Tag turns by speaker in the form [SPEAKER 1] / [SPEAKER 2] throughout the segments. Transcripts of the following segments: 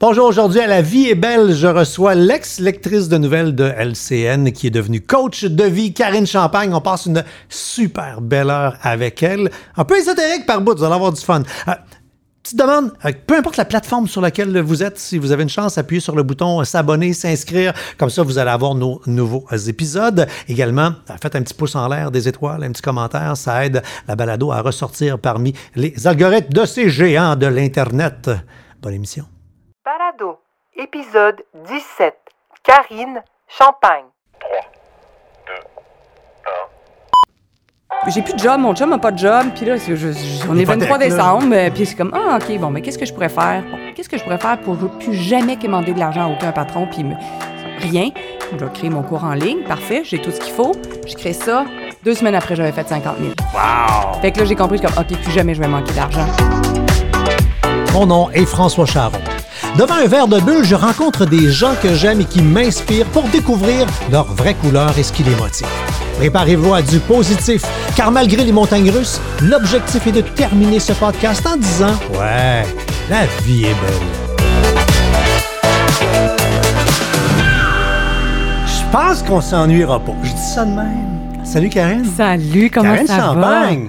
[SPEAKER 1] Bonjour, aujourd'hui à La Vie est belle, je reçois l'ex-lectrice de nouvelles de LCN qui est devenue coach de vie, Karine Champagne. On passe une super belle heure avec elle. Un peu ésotérique par bout, vous allez avoir du fun. Euh, petite demande, euh, peu importe la plateforme sur laquelle vous êtes, si vous avez une chance, appuyez sur le bouton s'abonner, s'inscrire. Comme ça, vous allez avoir nos nouveaux épisodes. Également, euh, faites un petit pouce en l'air, des étoiles, un petit commentaire. Ça aide la balado à ressortir parmi les algorithmes de ces géants de l'Internet. Bonne émission.
[SPEAKER 2] Balado, épisode 17. Karine Champagne.
[SPEAKER 3] J'ai plus de job, mon chum n'a pas de job, puis là, c'est- je- je- on est 23
[SPEAKER 1] Hypothèque, là.
[SPEAKER 3] décembre, puis c'est comme, ah, OK, bon, mais qu'est-ce que je pourrais faire? Bon, qu'est-ce que je pourrais faire pour ne plus jamais commander de l'argent à aucun patron, puis me- rien? Je vais créer mon cours en ligne, parfait, j'ai tout ce qu'il faut, je crée ça. Deux semaines après, j'avais fait 50 000.
[SPEAKER 1] Wow!
[SPEAKER 3] Fait que là, j'ai compris, comme, OK, plus jamais je vais manquer d'argent.
[SPEAKER 1] Mon nom est François Charon. Devant un verre de bulle, je rencontre des gens que j'aime et qui m'inspirent pour découvrir leur vraie couleur et ce qui les motive. Préparez-vous à du positif, car malgré les montagnes russes, l'objectif est de terminer ce podcast en disant Ouais, la vie est belle. Je pense qu'on s'ennuiera pas. Je dis ça de même. Salut Karine.
[SPEAKER 3] Salut, comment ça
[SPEAKER 1] Champagne.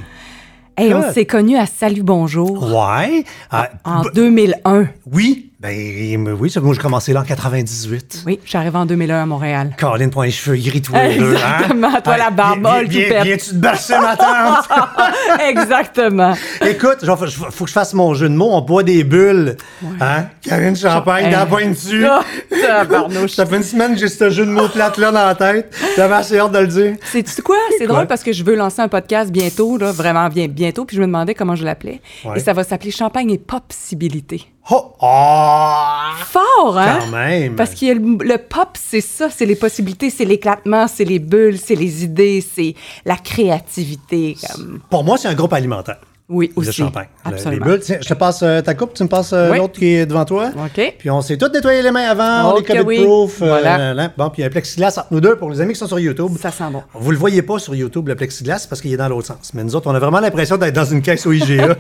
[SPEAKER 3] va? Hey, on s'est connus à Salut Bonjour
[SPEAKER 1] Ouais. Ah,
[SPEAKER 3] en
[SPEAKER 1] b-
[SPEAKER 3] 2001.
[SPEAKER 1] oui. Ben oui, ça, moi j'ai commencé là en 98.
[SPEAKER 3] Oui, j'arrive en 2001 à Montréal.
[SPEAKER 1] Caroline, point les cheveux gris deux. hein?
[SPEAKER 3] Exactement, toi, la barbe
[SPEAKER 1] viens- viens-
[SPEAKER 3] pète.
[SPEAKER 1] Viens-tu te bâcher ma tante?
[SPEAKER 3] Exactement.
[SPEAKER 1] Écoute, genre, faut, que je fasse mon jeu de mots. On boit des bulles. Hein? Karine Champagne,
[SPEAKER 3] Hey.
[SPEAKER 1] dans la pointe dessus?
[SPEAKER 3] Ah.
[SPEAKER 1] Ça fait une semaine que j'ai ce jeu de mots plate-là dans la tête. J'avais assez hâte de le dire.
[SPEAKER 3] C'est tu quoi? C'est drôle parce que je veux lancer un podcast bientôt, là, vraiment bien, bientôt, puis je me demandais comment je l'appelais.
[SPEAKER 1] Ouais.
[SPEAKER 3] Et ça va s'appeler Champagne et Popsibilité.
[SPEAKER 1] Oh! Ah!
[SPEAKER 3] Fort, hein?
[SPEAKER 1] Quand même.
[SPEAKER 3] Parce que le, le pop, c'est ça, c'est les possibilités, c'est l'éclatement, c'est les bulles, c'est les idées, c'est la créativité. Comme...
[SPEAKER 1] Pour moi, c'est un groupe alimentaire.
[SPEAKER 3] Oui, aussi.
[SPEAKER 1] Le champagne. Le-
[SPEAKER 3] Absolument.
[SPEAKER 1] les bulles. Tiens, je te passe euh, ta coupe, tu me passes euh,
[SPEAKER 3] Oui.
[SPEAKER 1] l'autre qui est devant toi?
[SPEAKER 3] OK.
[SPEAKER 1] Puis on s'est tous nettoyé les mains avant, on
[SPEAKER 3] Ok,
[SPEAKER 1] est COVID-proof.
[SPEAKER 3] oui.
[SPEAKER 1] euh,
[SPEAKER 3] Voilà.
[SPEAKER 1] là, là. Bon, puis il y a un plexiglas entre nous deux pour les amis qui sont sur YouTube.
[SPEAKER 3] Ça sent bon.
[SPEAKER 1] Vous le voyez pas sur YouTube, le plexiglas, parce qu'il est dans l'autre sens. Mais nous autres, on a vraiment l'impression d'être dans une caisse au IGA.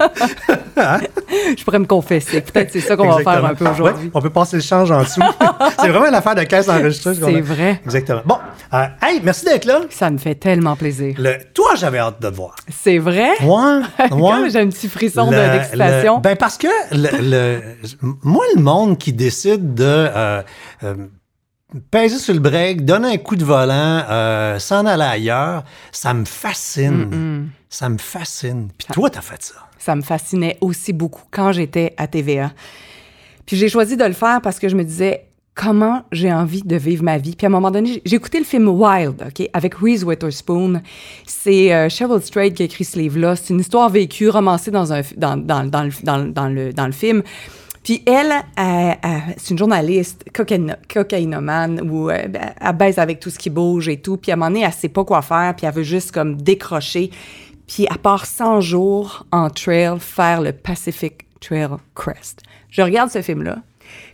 [SPEAKER 3] Je pourrais me confesser. Peut-être c'est ça qu'on va faire un peu aujourd'hui.
[SPEAKER 1] Ouais, on peut passer le change en dessous. c'est vraiment une affaire de caisse enregistrée.
[SPEAKER 3] C'est vrai.
[SPEAKER 1] Exactement. Bon, euh, hey, merci d'être là.
[SPEAKER 3] Ça me fait tellement plaisir.
[SPEAKER 1] Le, toi, j'avais hâte de te voir.
[SPEAKER 3] C'est vrai? Comme
[SPEAKER 1] ouais.
[SPEAKER 3] J'ai un petit frisson d'excitation.
[SPEAKER 1] ben parce que le, le- moi, le monde qui décide de euh, euh, peser sur le break, donner un coup de volant, euh, s'en aller ailleurs, ça me fascine. Ça me fascine. Puis toi, t'as fait ça.
[SPEAKER 3] Ça me fascinait aussi beaucoup quand j'étais à TVA. Puis j'ai choisi de le faire parce que je me disais comment j'ai envie de vivre ma vie? Puis à un moment donné, j'ai écouté le film Wild, OK, avec Reese Witherspoon. C'est euh, Cheryl Strait qui a écrit ce livre-là. C'est une histoire vécue, romancée dans, un, dans, dans, dans, le, dans, le, dans le film. Puis elle, elle- elle- c'est une journaliste cocaïno- cocaïnomane où euh, ben, elle baise avec tout ce qui bouge et tout. Puis à un moment donné, elle sait pas quoi faire, puis elle veut juste comme décrocher. Puis elle part 100 jours en trail faire le Pacific Trail Crest. Je regarde ce film-là.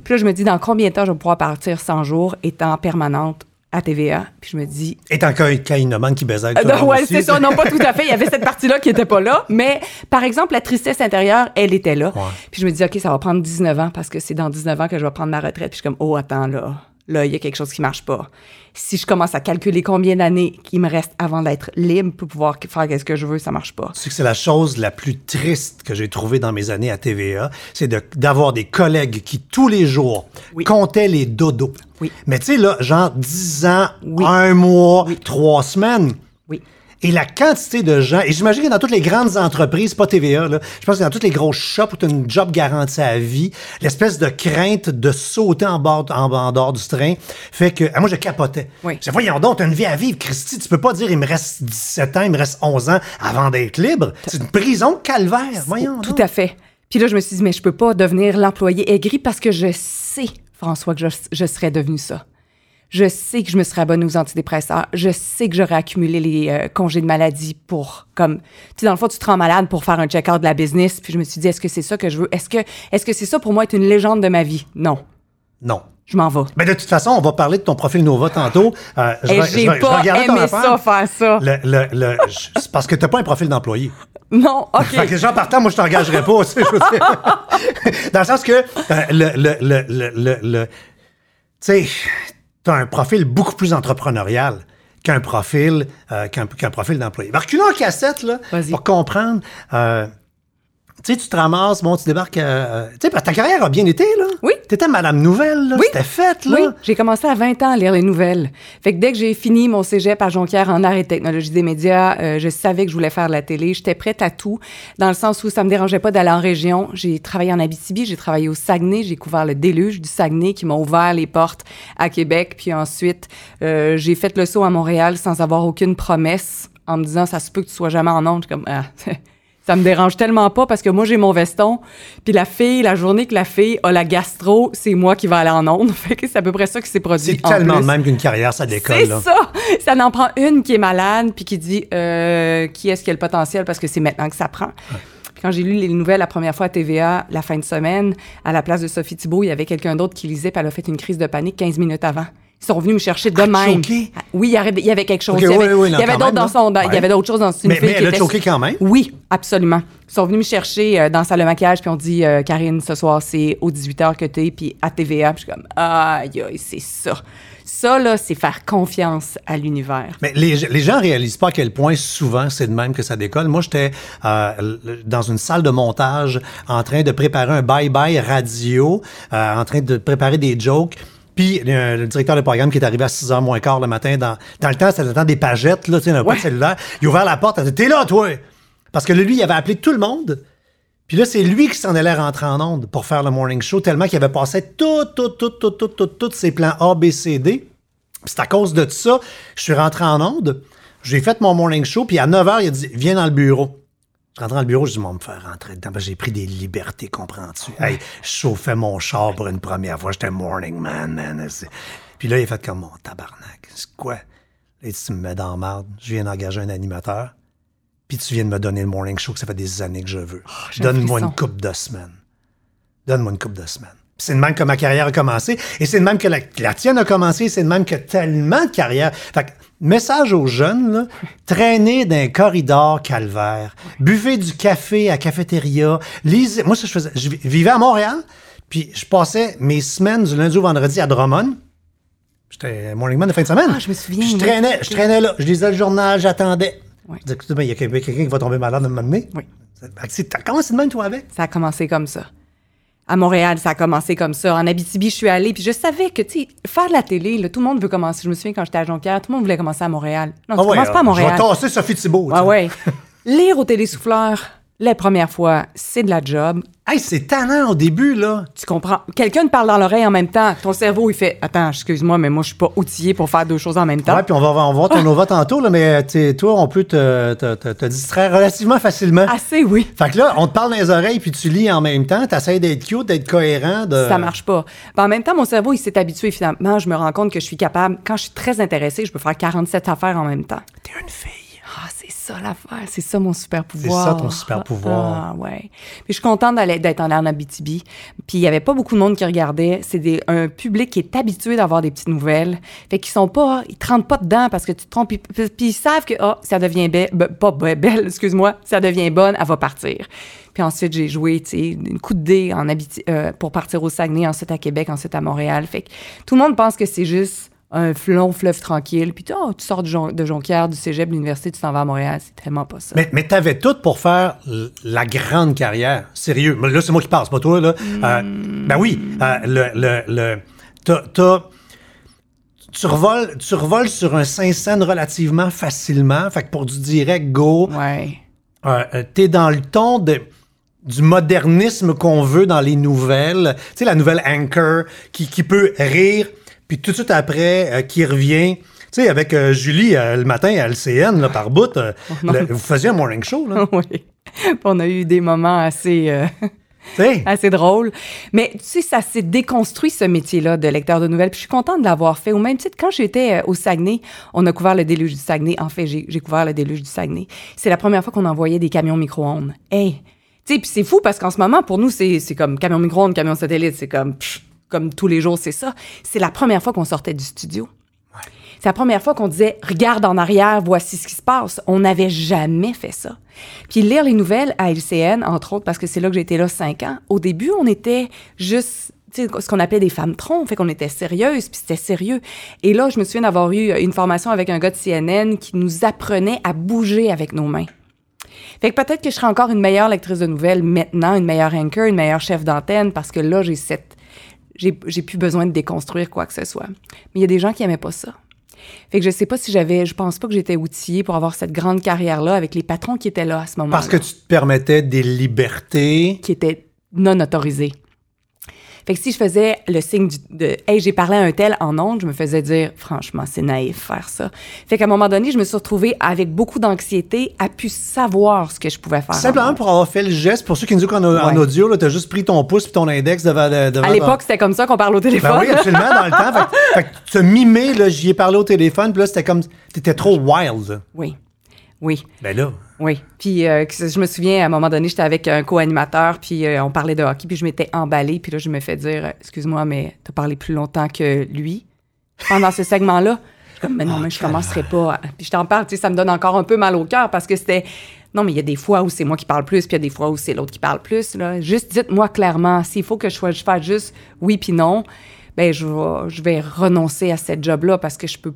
[SPEAKER 3] Puis là, je me dis, dans combien de temps je vais pouvoir partir 100 jours étant permanente à TVA? Puis je me dis,
[SPEAKER 1] Étant qu'un qui baisait avec
[SPEAKER 3] euh,
[SPEAKER 1] aussi,
[SPEAKER 3] c'est ça. Non, pas tout à fait. Il y avait cette partie-là qui était pas là. Mais, par exemple, la tristesse intérieure, elle était là.
[SPEAKER 1] Ouais.
[SPEAKER 3] Puis je me dis, OK, ça va prendre 19 ans parce que c'est dans 19 ans que je vais prendre ma retraite. Puis je suis comme, oh, attends, là. Là, il y a quelque chose qui marche pas. Si je commence à calculer combien d'années il me reste avant d'être libre pour pouvoir faire ce que je veux, ça marche pas.
[SPEAKER 1] Sais que c'est la chose la plus triste que j'ai trouvée dans mes années à TVA, c'est de- d'avoir des collègues qui, tous les jours,
[SPEAKER 3] Oui.
[SPEAKER 1] comptaient les dodos.
[SPEAKER 3] Oui.
[SPEAKER 1] Mais tu sais, là, genre 10 ans,
[SPEAKER 3] Oui.
[SPEAKER 1] un mois, trois semaines.
[SPEAKER 3] Oui.
[SPEAKER 1] Et la quantité de gens, et j'imagine que dans toutes les grandes entreprises, pas TVA, là, je pense que dans toutes les grosses shops où tu as une job garantie à vie, l'espèce de crainte de sauter en, bord, en, en dehors du train fait que. ah, moi, je capotais.
[SPEAKER 3] Oui.
[SPEAKER 1] Je voyons donc, t'as une vie à vivre, Christy. Tu peux pas dire, il me reste 17 ans, il me reste 11 ans avant d'être libre. C'est une prison calvaire. Voyons.
[SPEAKER 3] Tout
[SPEAKER 1] donc.
[SPEAKER 3] à fait. Puis là, je me suis dit, mais je peux pas devenir l'employé aigri parce que je sais, François, que je, je serais devenu ça. Je sais que je me serais abonnée aux antidépresseurs. Je sais que j'aurais accumulé les euh, congés de maladie pour, comme, tu sais, dans le fond, tu te rends malade pour faire un check-out de la business. Puis je me suis dit, est-ce que c'est ça que je veux? Est-ce que, est-ce que c'est ça pour moi être une légende de ma vie? Non.
[SPEAKER 1] Non.
[SPEAKER 3] Je m'en vais.
[SPEAKER 1] Mais de toute façon, on va parler de ton profil Nova tantôt. Euh, je
[SPEAKER 3] Et
[SPEAKER 1] vais- je
[SPEAKER 3] j'ai
[SPEAKER 1] je
[SPEAKER 3] pas
[SPEAKER 1] ton
[SPEAKER 3] aimé ça, faire ça.
[SPEAKER 1] Le, le, le- je- c'est parce que t'as pas un profil d'employé.
[SPEAKER 3] Non, OK.
[SPEAKER 1] Fait que les gens partant, moi, je t'engagerais pas. je dire. Dans le sens que euh, le, le, le, le, le, le- tu sais, t'as un profil beaucoup plus entrepreneurial qu'un profil, euh, qu'un, qu'un profil d'employé. Reculons en cassette, là,
[SPEAKER 3] Vas-y.
[SPEAKER 1] pour comprendre. euh, tu sais, tu te ramasses, bon, tu débarques. euh, tu sais, parce que ta carrière a bien été, là.
[SPEAKER 3] Oui.
[SPEAKER 1] T'étais Madame Nouvelle, là.
[SPEAKER 3] Oui.
[SPEAKER 1] C'était fait, là.
[SPEAKER 3] Oui, j'ai commencé à 20 ans à lire les nouvelles. Fait que dès que j'ai fini mon cégep à Jonquière en arts et technologie des médias, euh, je savais que je voulais faire de la télé. J'étais prête à tout, dans le sens où ça me dérangeait pas d'aller en région. J'ai travaillé en Abitibi, j'ai travaillé au Saguenay, j'ai couvert le déluge du Saguenay qui m'a ouvert les portes à Québec. Puis ensuite, euh, j'ai fait le saut à Montréal sans avoir aucune promesse, en me disant ça se peut que tu sois jamais en onde. Comme ah, ça me dérange tellement pas parce que moi j'ai mon veston, puis la fille, la journée que la fille a la gastro, c'est moi qui va aller en onde. Fait que c'est à peu près ça qui s'est produit.
[SPEAKER 1] C'est
[SPEAKER 3] en
[SPEAKER 1] tellement
[SPEAKER 3] plus.
[SPEAKER 1] même qu'une carrière, ça décolle,
[SPEAKER 3] C'est ça! Ça n'en prend une qui est malade, puis qui dit euh, qui est-ce qui a le potentiel parce que c'est maintenant que ça prend. Puis quand j'ai lu les nouvelles la première fois à TVA, la fin de semaine, à la place de Sophie Thibault, il y avait quelqu'un d'autre qui lisait, puis elle a fait une crise de panique 15 minutes avant. Ils sont venus me chercher de même.
[SPEAKER 1] choqué?
[SPEAKER 3] Ah, Oui, il y avait, il y avait quelque chose. Il y avait,
[SPEAKER 1] oui, oui, non,
[SPEAKER 3] il y avait
[SPEAKER 1] quand
[SPEAKER 3] d'autres dans son. dans- Il y avait d'autres choses dans
[SPEAKER 1] Mais,
[SPEAKER 3] fille
[SPEAKER 1] mais
[SPEAKER 3] qui
[SPEAKER 1] elle a
[SPEAKER 3] était-
[SPEAKER 1] choqué quand même?
[SPEAKER 3] oui, absolument. Ils sont venus me chercher euh, dans la salle de maquillage, puis on dit euh, Karine, ce soir, c'est aux 18h que t'es, puis à TVA. Puis je suis comme, aïe, aïe, c'est ça. Ça, là, c'est faire confiance à l'univers.
[SPEAKER 1] Mais les, les gens réalisent pas à quel point souvent c'est de même que ça décolle. Moi, j'étais euh, dans une salle de montage en train de préparer un bye-bye radio, euh, en train de préparer des jokes. Puis le directeur de programme qui est arrivé à 6 h moins quart le matin, dans, dans le temps, c'était le temps des pagettes, là, tu sais, pas de cellulaire. Il a ouvert la porte, il a dit T'es là, toi Parce que lui, il avait appelé tout le monde. Puis là, c'est lui qui s'en allait rentrer en onde pour faire le morning show, tellement qu'il avait passé tout, tout, tout, tout, tout, tout, tous ses plans A, B, C, D. Puis c'est à cause de ça, je suis rentré en onde, j'ai fait mon morning show, puis à 9 h, il a dit Viens dans le bureau. Je rentre dans le bureau, je dis Moi, me faire rentrer dedans. J'ai pris des libertés, comprends-tu? Hey, je chauffais mon char pour une première fois, j'étais morning man, man. Puis là, il a fait comme mon tabarnak. C'est quoi? Là, il dit, tu me mets dans la marde, je viens d'engager un animateur, puis tu viens de me donner le morning show que ça fait des années que je veux.
[SPEAKER 3] un
[SPEAKER 1] Donne-moi une coupe de semaines. Donne-moi une coupe de semaines. Puis C'est de même que ma carrière a commencé, et c'est de même que la, la tienne a commencé, c'est de même que tellement de carrières. Fait que, message aux jeunes, là, traînez d'un corridor calvaire, buvez du café à cafétéria, lisez. Moi, ça, je faisais. Je vi- vivais à Montréal, puis je passais mes semaines du lundi au vendredi à Drummond. J'étais morning man de fin de semaine.
[SPEAKER 3] Ah, je me souviens,
[SPEAKER 1] Je
[SPEAKER 3] oui.
[SPEAKER 1] traînais, je traînais là, je lisais le journal, j'attendais.
[SPEAKER 3] Ouais.
[SPEAKER 1] Je disais, il y a quelqu'un qui va tomber malade à un moment donné?
[SPEAKER 3] Oui.
[SPEAKER 1] Que c'est- commencé de même, toi, avec?
[SPEAKER 3] Ça a commencé comme ça. À Montréal, ça a commencé comme ça. En Abitibi, je suis allée, puis je savais que, tu sais, faire de la télé, là, tout le monde veut commencer. Je me souviens quand j'étais à Jonquière, tout le monde voulait commencer à Montréal. Non, tu
[SPEAKER 1] Ah ouais,
[SPEAKER 3] commences pas à Montréal.
[SPEAKER 1] Je vais tasser Sophie Thibault. Tu sais.
[SPEAKER 3] ouais. Lire au télésouffleur, les premières fois, c'est de la job.
[SPEAKER 1] Hey, c'est tannant au début, là.
[SPEAKER 3] Tu comprends? Quelqu'un te parle dans l'oreille en même temps. Ton cerveau, il fait Attends, excuse-moi, mais moi, je suis pas outillé pour faire deux choses en même temps.
[SPEAKER 1] Ouais, puis on va, on va voir ton OVA tantôt, là, mais toi, on peut te, te, te- te distraire relativement facilement.
[SPEAKER 3] Assez, oui.
[SPEAKER 1] Fait que là, on te parle dans les oreilles, puis tu lis en même temps, t'essayes d'être cute, d'être cohérent. De...
[SPEAKER 3] Ça marche pas. Ben, en même temps, mon cerveau, il s'est habitué finalement. Je me rends compte que je suis capable, quand je suis très intéressée, je peux faire 47 affaires en même temps.
[SPEAKER 1] T'es une fille.
[SPEAKER 3] C'est ça l'affaire, c'est ça mon super pouvoir.
[SPEAKER 1] C'est ça ton super pouvoir.
[SPEAKER 3] Ah, ouais. Puis je suis contente d'être en en Abitibi. Puis il y avait pas beaucoup de monde qui regardait. C'est un public qui est habitué d'avoir des petites nouvelles. Fait qu'ils sont pas, ils te rentrent pas dedans parce que tu te trompes. Puis, puis- puis ils savent que, ah, ça devient belle, pas be- belle, excuse-moi, ça devient bonne, elle va partir. Puis ensuite, j'ai joué, tu sais, une coup de dé en euh, pour partir au Saguenay, ensuite à Québec, ensuite à Montréal. Fait que tout le monde pense que c'est juste un long fleuve tranquille. Puis oh, tu sors de, Jon- de Jonquière, du cégep, de l'université, tu t'en vas à Montréal. C'est tellement pas ça.
[SPEAKER 1] Mais, mais t'avais tout pour faire la grande carrière. Sérieux. Là, c'est moi qui parle, pas toi, là. Euh, ben oui, euh, le... le, le t'as- tu revoles, tu revoles sur un Saint-Saëns relativement facilement. Fait que pour du direct, go.
[SPEAKER 3] Ouais.
[SPEAKER 1] Euh, t'es dans le ton de, du modernisme qu'on veut dans les nouvelles. Tu sais, la nouvelle Anchor qui, qui peut rire, puis tout de suite après, euh, qui revient. Tu sais, avec euh, Julie euh, le matin à LCN, là, par bout, le- vous faisiez un morning show, là.
[SPEAKER 3] oui. Puis On a eu des moments assez, assez drôles. Mais tu sais, ça s'est déconstruit, ce métier-là de lecteur de nouvelles. Puis je suis contente de l'avoir fait. Au même titre, quand j'étais au Saguenay, on a couvert le déluge du Saguenay. En fait, j'ai couvert le déluge du Saguenay. C'est la première fois qu'on envoyait des camions micro-ondes. Hey! Tu sais, puis c'est fou parce qu'en ce moment, pour nous, c'est c'est comme camion micro-ondes, camion satellite. C'est comme, pff, comme tous les jours, c'est ça. C'est la première fois qu'on sortait du studio. C'est la première fois qu'on disait regarde en arrière, voici ce qui se passe. On n'avait jamais fait ça. Puis lire les nouvelles à LCN, entre autres, parce que c'est là que j'ai été là cinq ans. Au début, on était juste ce qu'on appelait des femmes troncs, fait qu'on était sérieuses, puis c'était sérieux. Et là, je me souviens d'avoir eu une formation avec un gars de CNN qui nous apprenait à bouger avec nos mains. Fait que peut-être que je serai encore une meilleure lectrice de nouvelles maintenant, une meilleure anchor, une meilleure chef d'antenne, parce que là, j'ai cette... J'ai, j'ai plus besoin de déconstruire quoi que ce soit. Mais il y a des gens qui aimaient pas ça. Fait que je sais pas si j'avais, je pense pas que j'étais outillée pour avoir cette grande carrière-là avec les patrons qui étaient là à ce moment-là.
[SPEAKER 1] Parce que tu te permettais des libertés.
[SPEAKER 3] Qui étaient non autorisées. Fait que si je faisais le signe du, de Hey, j'ai parlé à un tel en ondes, je me faisais dire Franchement, c'est naïf faire ça. Fait qu'à un moment donné, je me suis retrouvée avec beaucoup d'anxiété à pu savoir ce que je pouvais faire.
[SPEAKER 1] Simplement pour avoir fait le geste, pour ceux qui nous écoutent en, en
[SPEAKER 3] Ouais.
[SPEAKER 1] audio, tu as juste pris ton pouce et ton index devant. devant
[SPEAKER 3] À l'époque, c'était comme ça qu'on parle au téléphone.
[SPEAKER 1] Ben oui, absolument, dans le temps. Fait, que- fait que tu as mimé, j'y ai parlé au téléphone, puis là, c'était comme. T'étais trop wild.
[SPEAKER 3] oui. Oui.
[SPEAKER 1] Ben là.
[SPEAKER 3] Oui. Puis euh, je me souviens, à un moment donné, j'étais avec un co-animateur, puis euh, on parlait de hockey, puis je m'étais emballée, puis là, je me fais dire, euh, excuse-moi, mais t'as parlé plus longtemps que lui pendant ce segment-là? Comme, mais non, mais je commencerai pas. à- Puis je t'en parle, tu sais, ça me donne encore un peu mal au cœur parce que c'était. Non, mais il y a des fois où c'est moi qui parle plus, puis il y a des fois où c'est l'autre qui parle plus. Là. Juste dites-moi clairement, s'il faut que je, fasse juste oui puis non, ben je vais, je vais renoncer à cette job-là parce que je peux.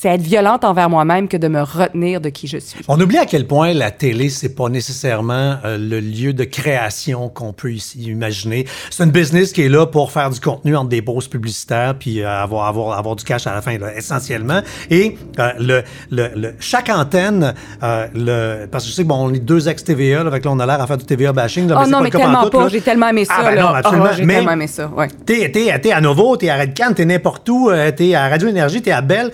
[SPEAKER 3] C'est être violente envers moi-même que de me retenir de qui je suis.
[SPEAKER 1] On oublie à quel point la télé, c'est pas nécessairement euh, le lieu de création qu'on peut ici imaginer. C'est une business qui est là pour faire du contenu entre des pauses publicitaires puis euh, avoir, avoir, avoir du cash à la fin, là, essentiellement. Et euh, le, le, le- chaque antenne, euh, le, parce que je sais que bon, on est deux ex-TVA, là, fait que là, on a l'air à faire du TVA bashing. Là,
[SPEAKER 3] Oh non,
[SPEAKER 1] pas
[SPEAKER 3] mais tellement pas. J'ai tellement aimé ça.
[SPEAKER 1] Ah, ben
[SPEAKER 3] là.
[SPEAKER 1] non, absolument.
[SPEAKER 3] Oh, j'ai
[SPEAKER 1] Mais-
[SPEAKER 3] tellement aimé ça. Ouais.
[SPEAKER 1] T'es, t'es, t'es à Novo, t'es à Red Can, t'es n'importe où, t'es à Radio Énergie, t'es à Belle.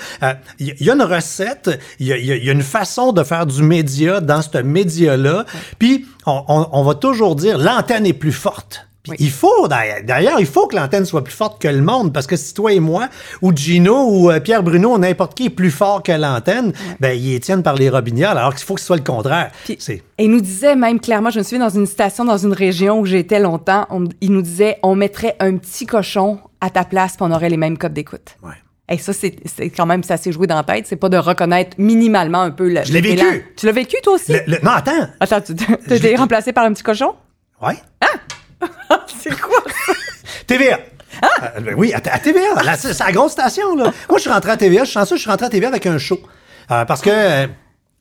[SPEAKER 1] Il y, a une recette, il y a, y a- y a une façon de faire du média dans ce média-là. Puis on, on- on va toujours dire l'antenne est plus forte.
[SPEAKER 3] Oui.
[SPEAKER 1] Il faut, d'ailleurs, il faut que l'antenne soit plus forte que le monde, parce que si toi et moi, ou Gino, ou euh, Pierre Bruno, ou n'importe qui est plus fort que l'antenne, ben, ils tiennent par les robignoles, alors qu'il faut que ce soit le contraire.
[SPEAKER 3] Puis- Et il nous disait même clairement, je me souviens dans une station dans une région où j'étais longtemps, on- il nous disait on mettrait un petit cochon à ta place puis on aurait les mêmes codes d'écoute.
[SPEAKER 1] ouais.
[SPEAKER 3] Et ça, c'est c'est quand même, ça s'est joué dans la tête. C'est pas de reconnaître minimalement un peu le.
[SPEAKER 1] Je l'ai vécu.
[SPEAKER 3] Tu l'as vécu, toi aussi?
[SPEAKER 1] Le- le- non, attends.
[SPEAKER 3] Attends, tu été remplacé par un petit cochon?
[SPEAKER 1] Ouais.
[SPEAKER 3] C'est quoi?
[SPEAKER 1] TVA. Euh, ben oui, à, à TVA. C'est la grosse station. Là. Moi, je suis rentré à TVA. Je suis chanceux, je suis rentré à TVA avec un show. Euh, parce que euh,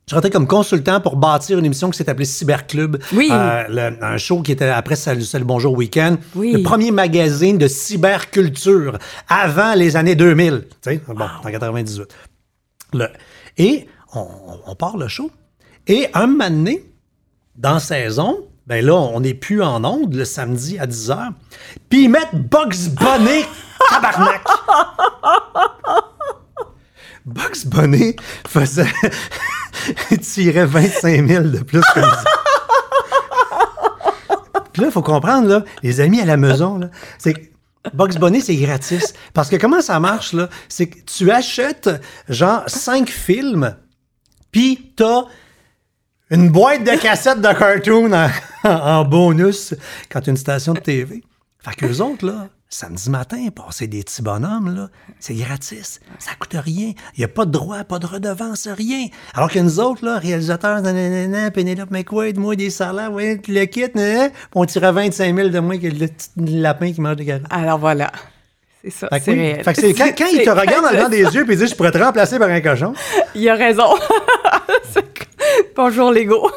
[SPEAKER 1] je rentré comme consultant pour bâtir une émission qui s'est appelée Cyberclub.
[SPEAKER 3] Oui.
[SPEAKER 1] Euh, le- un show qui était après Salut, Salut Bonjour Week-end.
[SPEAKER 3] Oui.
[SPEAKER 1] Le premier magazine de cyberculture avant les années 2000. Tu sais, bon, en 98. Le- et on, on part le show. Et un moment donné, dans saison, ben là, on n'est plus en onde le samedi à 10h. Puis ils mettent Bugs Bunny, tabarnak! Bugs Bunny faisait. Il tirait 25 000 de plus que nous. Puis là, il faut comprendre, là, les amis à la maison, c'est que Bugs Bunny, c'est gratis. Parce que comment ça marche, là? C'est que tu achètes, genre, cinq films, puis t'as une boîte de cassettes de cartoon en, en bonus quand tu as une station de TV. Fait qu'eux autres, là, samedi matin, passer des petits bonhommes, là, c'est gratis. Ça coûte rien. Il n'y a pas de droit, pas de redevance, rien. Alors que nous autres, là, réalisateurs, nanana, Penelope McQuaid, moi, des salaires, ouais, tu le quittes, nanana, puis on tirait 25 000 de moins que le petit lapin qui mange des carottes.
[SPEAKER 3] Alors voilà. C'est ça. C'est
[SPEAKER 1] oui.
[SPEAKER 3] réel.
[SPEAKER 1] Fait que c'est quand, quand il te regarde dans des yeux et il dit Je pourrais te remplacer par un cochon,
[SPEAKER 3] Il a raison. Bonjour, Lego.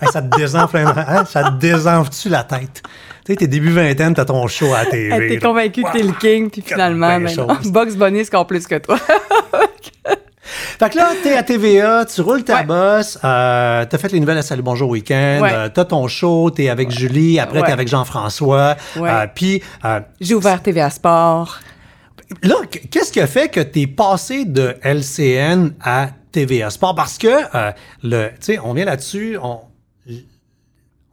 [SPEAKER 1] Hey, ça te désenfle, hein? ça te désenfle-tu la tête? Tu sais, t'es début vingtaine, t'as ton show à la TV.
[SPEAKER 3] T'es convaincu que t'es le king, puis finalement,
[SPEAKER 1] chose.
[SPEAKER 3] Bugs Bunny, c'est encore plus que toi.
[SPEAKER 1] Fait que là, t'es à TVA, tu roules ta
[SPEAKER 3] Ouais.
[SPEAKER 1] bosse, euh, t'as fait les nouvelles à Salut Bonjour Week-end,
[SPEAKER 3] Ouais.
[SPEAKER 1] euh, t'as ton show, t'es avec Julie, après
[SPEAKER 3] Ouais.
[SPEAKER 1] t'es avec Jean-François, euh, puis
[SPEAKER 3] J'ai ouvert TVA Sport.
[SPEAKER 1] là, qu- qu'est-ce qui a fait que t'es passé de LCN à TVA Sport? Parce que, euh, le, sais, on vient là-dessus, on,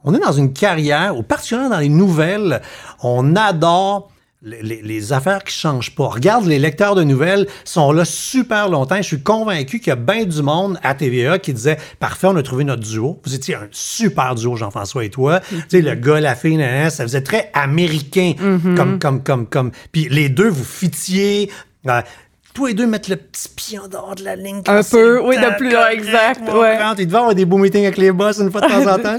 [SPEAKER 1] on est dans une carrière, ou particulièrement dans les nouvelles, on adore les, affaires qui changent pas. Regarde, les lecteurs de nouvelles sont là super longtemps. Je suis convaincu qu'il y a bien du monde à TVA qui disait Parfait, on a trouvé notre duo. Vous étiez un super duo, Jean-François et toi. Tu sais, le gars, la fille, ça faisait très américain. Comme, comme, comme, comme. Puis les deux, vous fitiez. euh, tous les deux mettre le petit pied en dehors de la ligne.
[SPEAKER 3] Un peu, oui, de plus,
[SPEAKER 1] correct,
[SPEAKER 3] exact, ouais.
[SPEAKER 1] Il devait avoir des beaux meetings avec les boss une fois de temps en temps.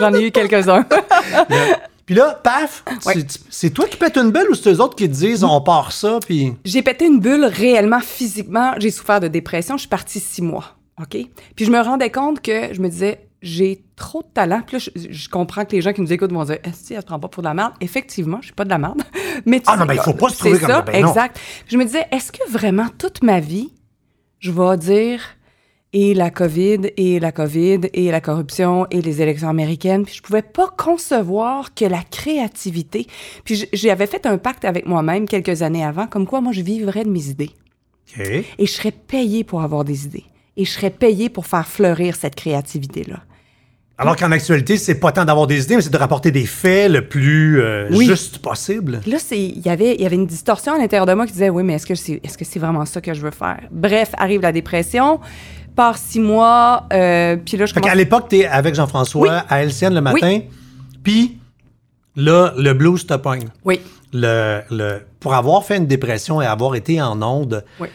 [SPEAKER 3] J'en ai eu quelques-uns.
[SPEAKER 1] Puis là, paf,
[SPEAKER 3] Ouais.
[SPEAKER 1] c'est toi qui pètes une bulle ou c'est eux autres qui te disent on part ça, puis.
[SPEAKER 3] J'ai pété une bulle réellement, physiquement. J'ai souffert de dépression. Je suis partie six mois. OK? Puis je me rendais compte que je me disais, j'ai trop de talent. Puis là, je, je comprends que les gens qui nous écoutent vont dire, est-ce que elle se prend pas pour de la merde? Effectivement, je suis pas de la merde. Mais tu
[SPEAKER 1] Ah non,
[SPEAKER 3] sais,
[SPEAKER 1] ben, il faut pas se trouver comme
[SPEAKER 3] ça,
[SPEAKER 1] ben
[SPEAKER 3] exact. Je me disais, est-ce que vraiment toute ma vie, je vais dire et la COVID, et la COVID, et la corruption, et les élections américaines. Puis je pouvais pas concevoir que la créativité... Puis j'avais fait un pacte avec moi-même quelques années avant, comme quoi moi, je vivrais de mes idées.
[SPEAKER 1] OK.
[SPEAKER 3] Et je serais payée pour avoir des idées. Et je serais payée pour faire fleurir cette créativité-là.
[SPEAKER 1] Alors qu'en actualité, c'est pas tant d'avoir des idées, mais c'est de rapporter des faits le plus euh,
[SPEAKER 3] Oui.
[SPEAKER 1] juste possible.
[SPEAKER 3] Là, il y avait, il y avait une distorsion à l'intérieur de moi qui disait, oui, mais est-ce que c'est, vraiment ça que je veux faire? Bref, arrive la dépression, part six mois, euh, puis là, je
[SPEAKER 1] Fait
[SPEAKER 3] commence...
[SPEAKER 1] qu'à l'époque, t'es avec Jean-François
[SPEAKER 3] Oui.
[SPEAKER 1] à LCN le matin, puis là, le blues te pogne.
[SPEAKER 3] Oui,
[SPEAKER 1] Le, le, pour avoir fait une dépression et avoir été en onde,
[SPEAKER 3] oui.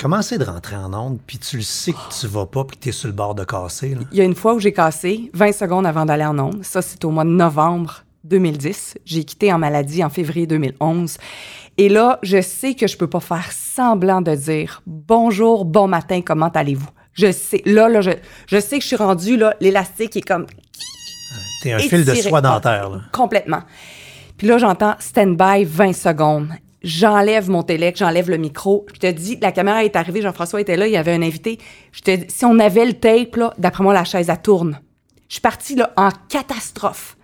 [SPEAKER 1] Comment c'est de rentrer en onde, puis tu le sais que tu vas pas, puis que t'es sur le bord de casser, là?
[SPEAKER 3] Il y a une fois où j'ai cassé 20 secondes avant d'aller en ondes. Ça, c'est au mois de novembre 2010. J'ai quitté en maladie en février 2011. Et là, je sais que je peux pas faire semblant de dire bonjour, bon matin, comment allez-vous? Je sais, là, là, je, je sais que je suis rendue, là, l'élastique est comme
[SPEAKER 1] T'es un fil de soie dentaire, là.
[SPEAKER 3] Complètement. Puis là, j'entends stand-by 20 secondes. J'enlève mon télé, j'enlève le micro. Je te dis, la caméra est arrivée, Jean-François était là, il y avait un invité. Je te dis, si on avait le tape, d'après moi, la chaise, elle tourne. Je suis partie là, en catastrophe.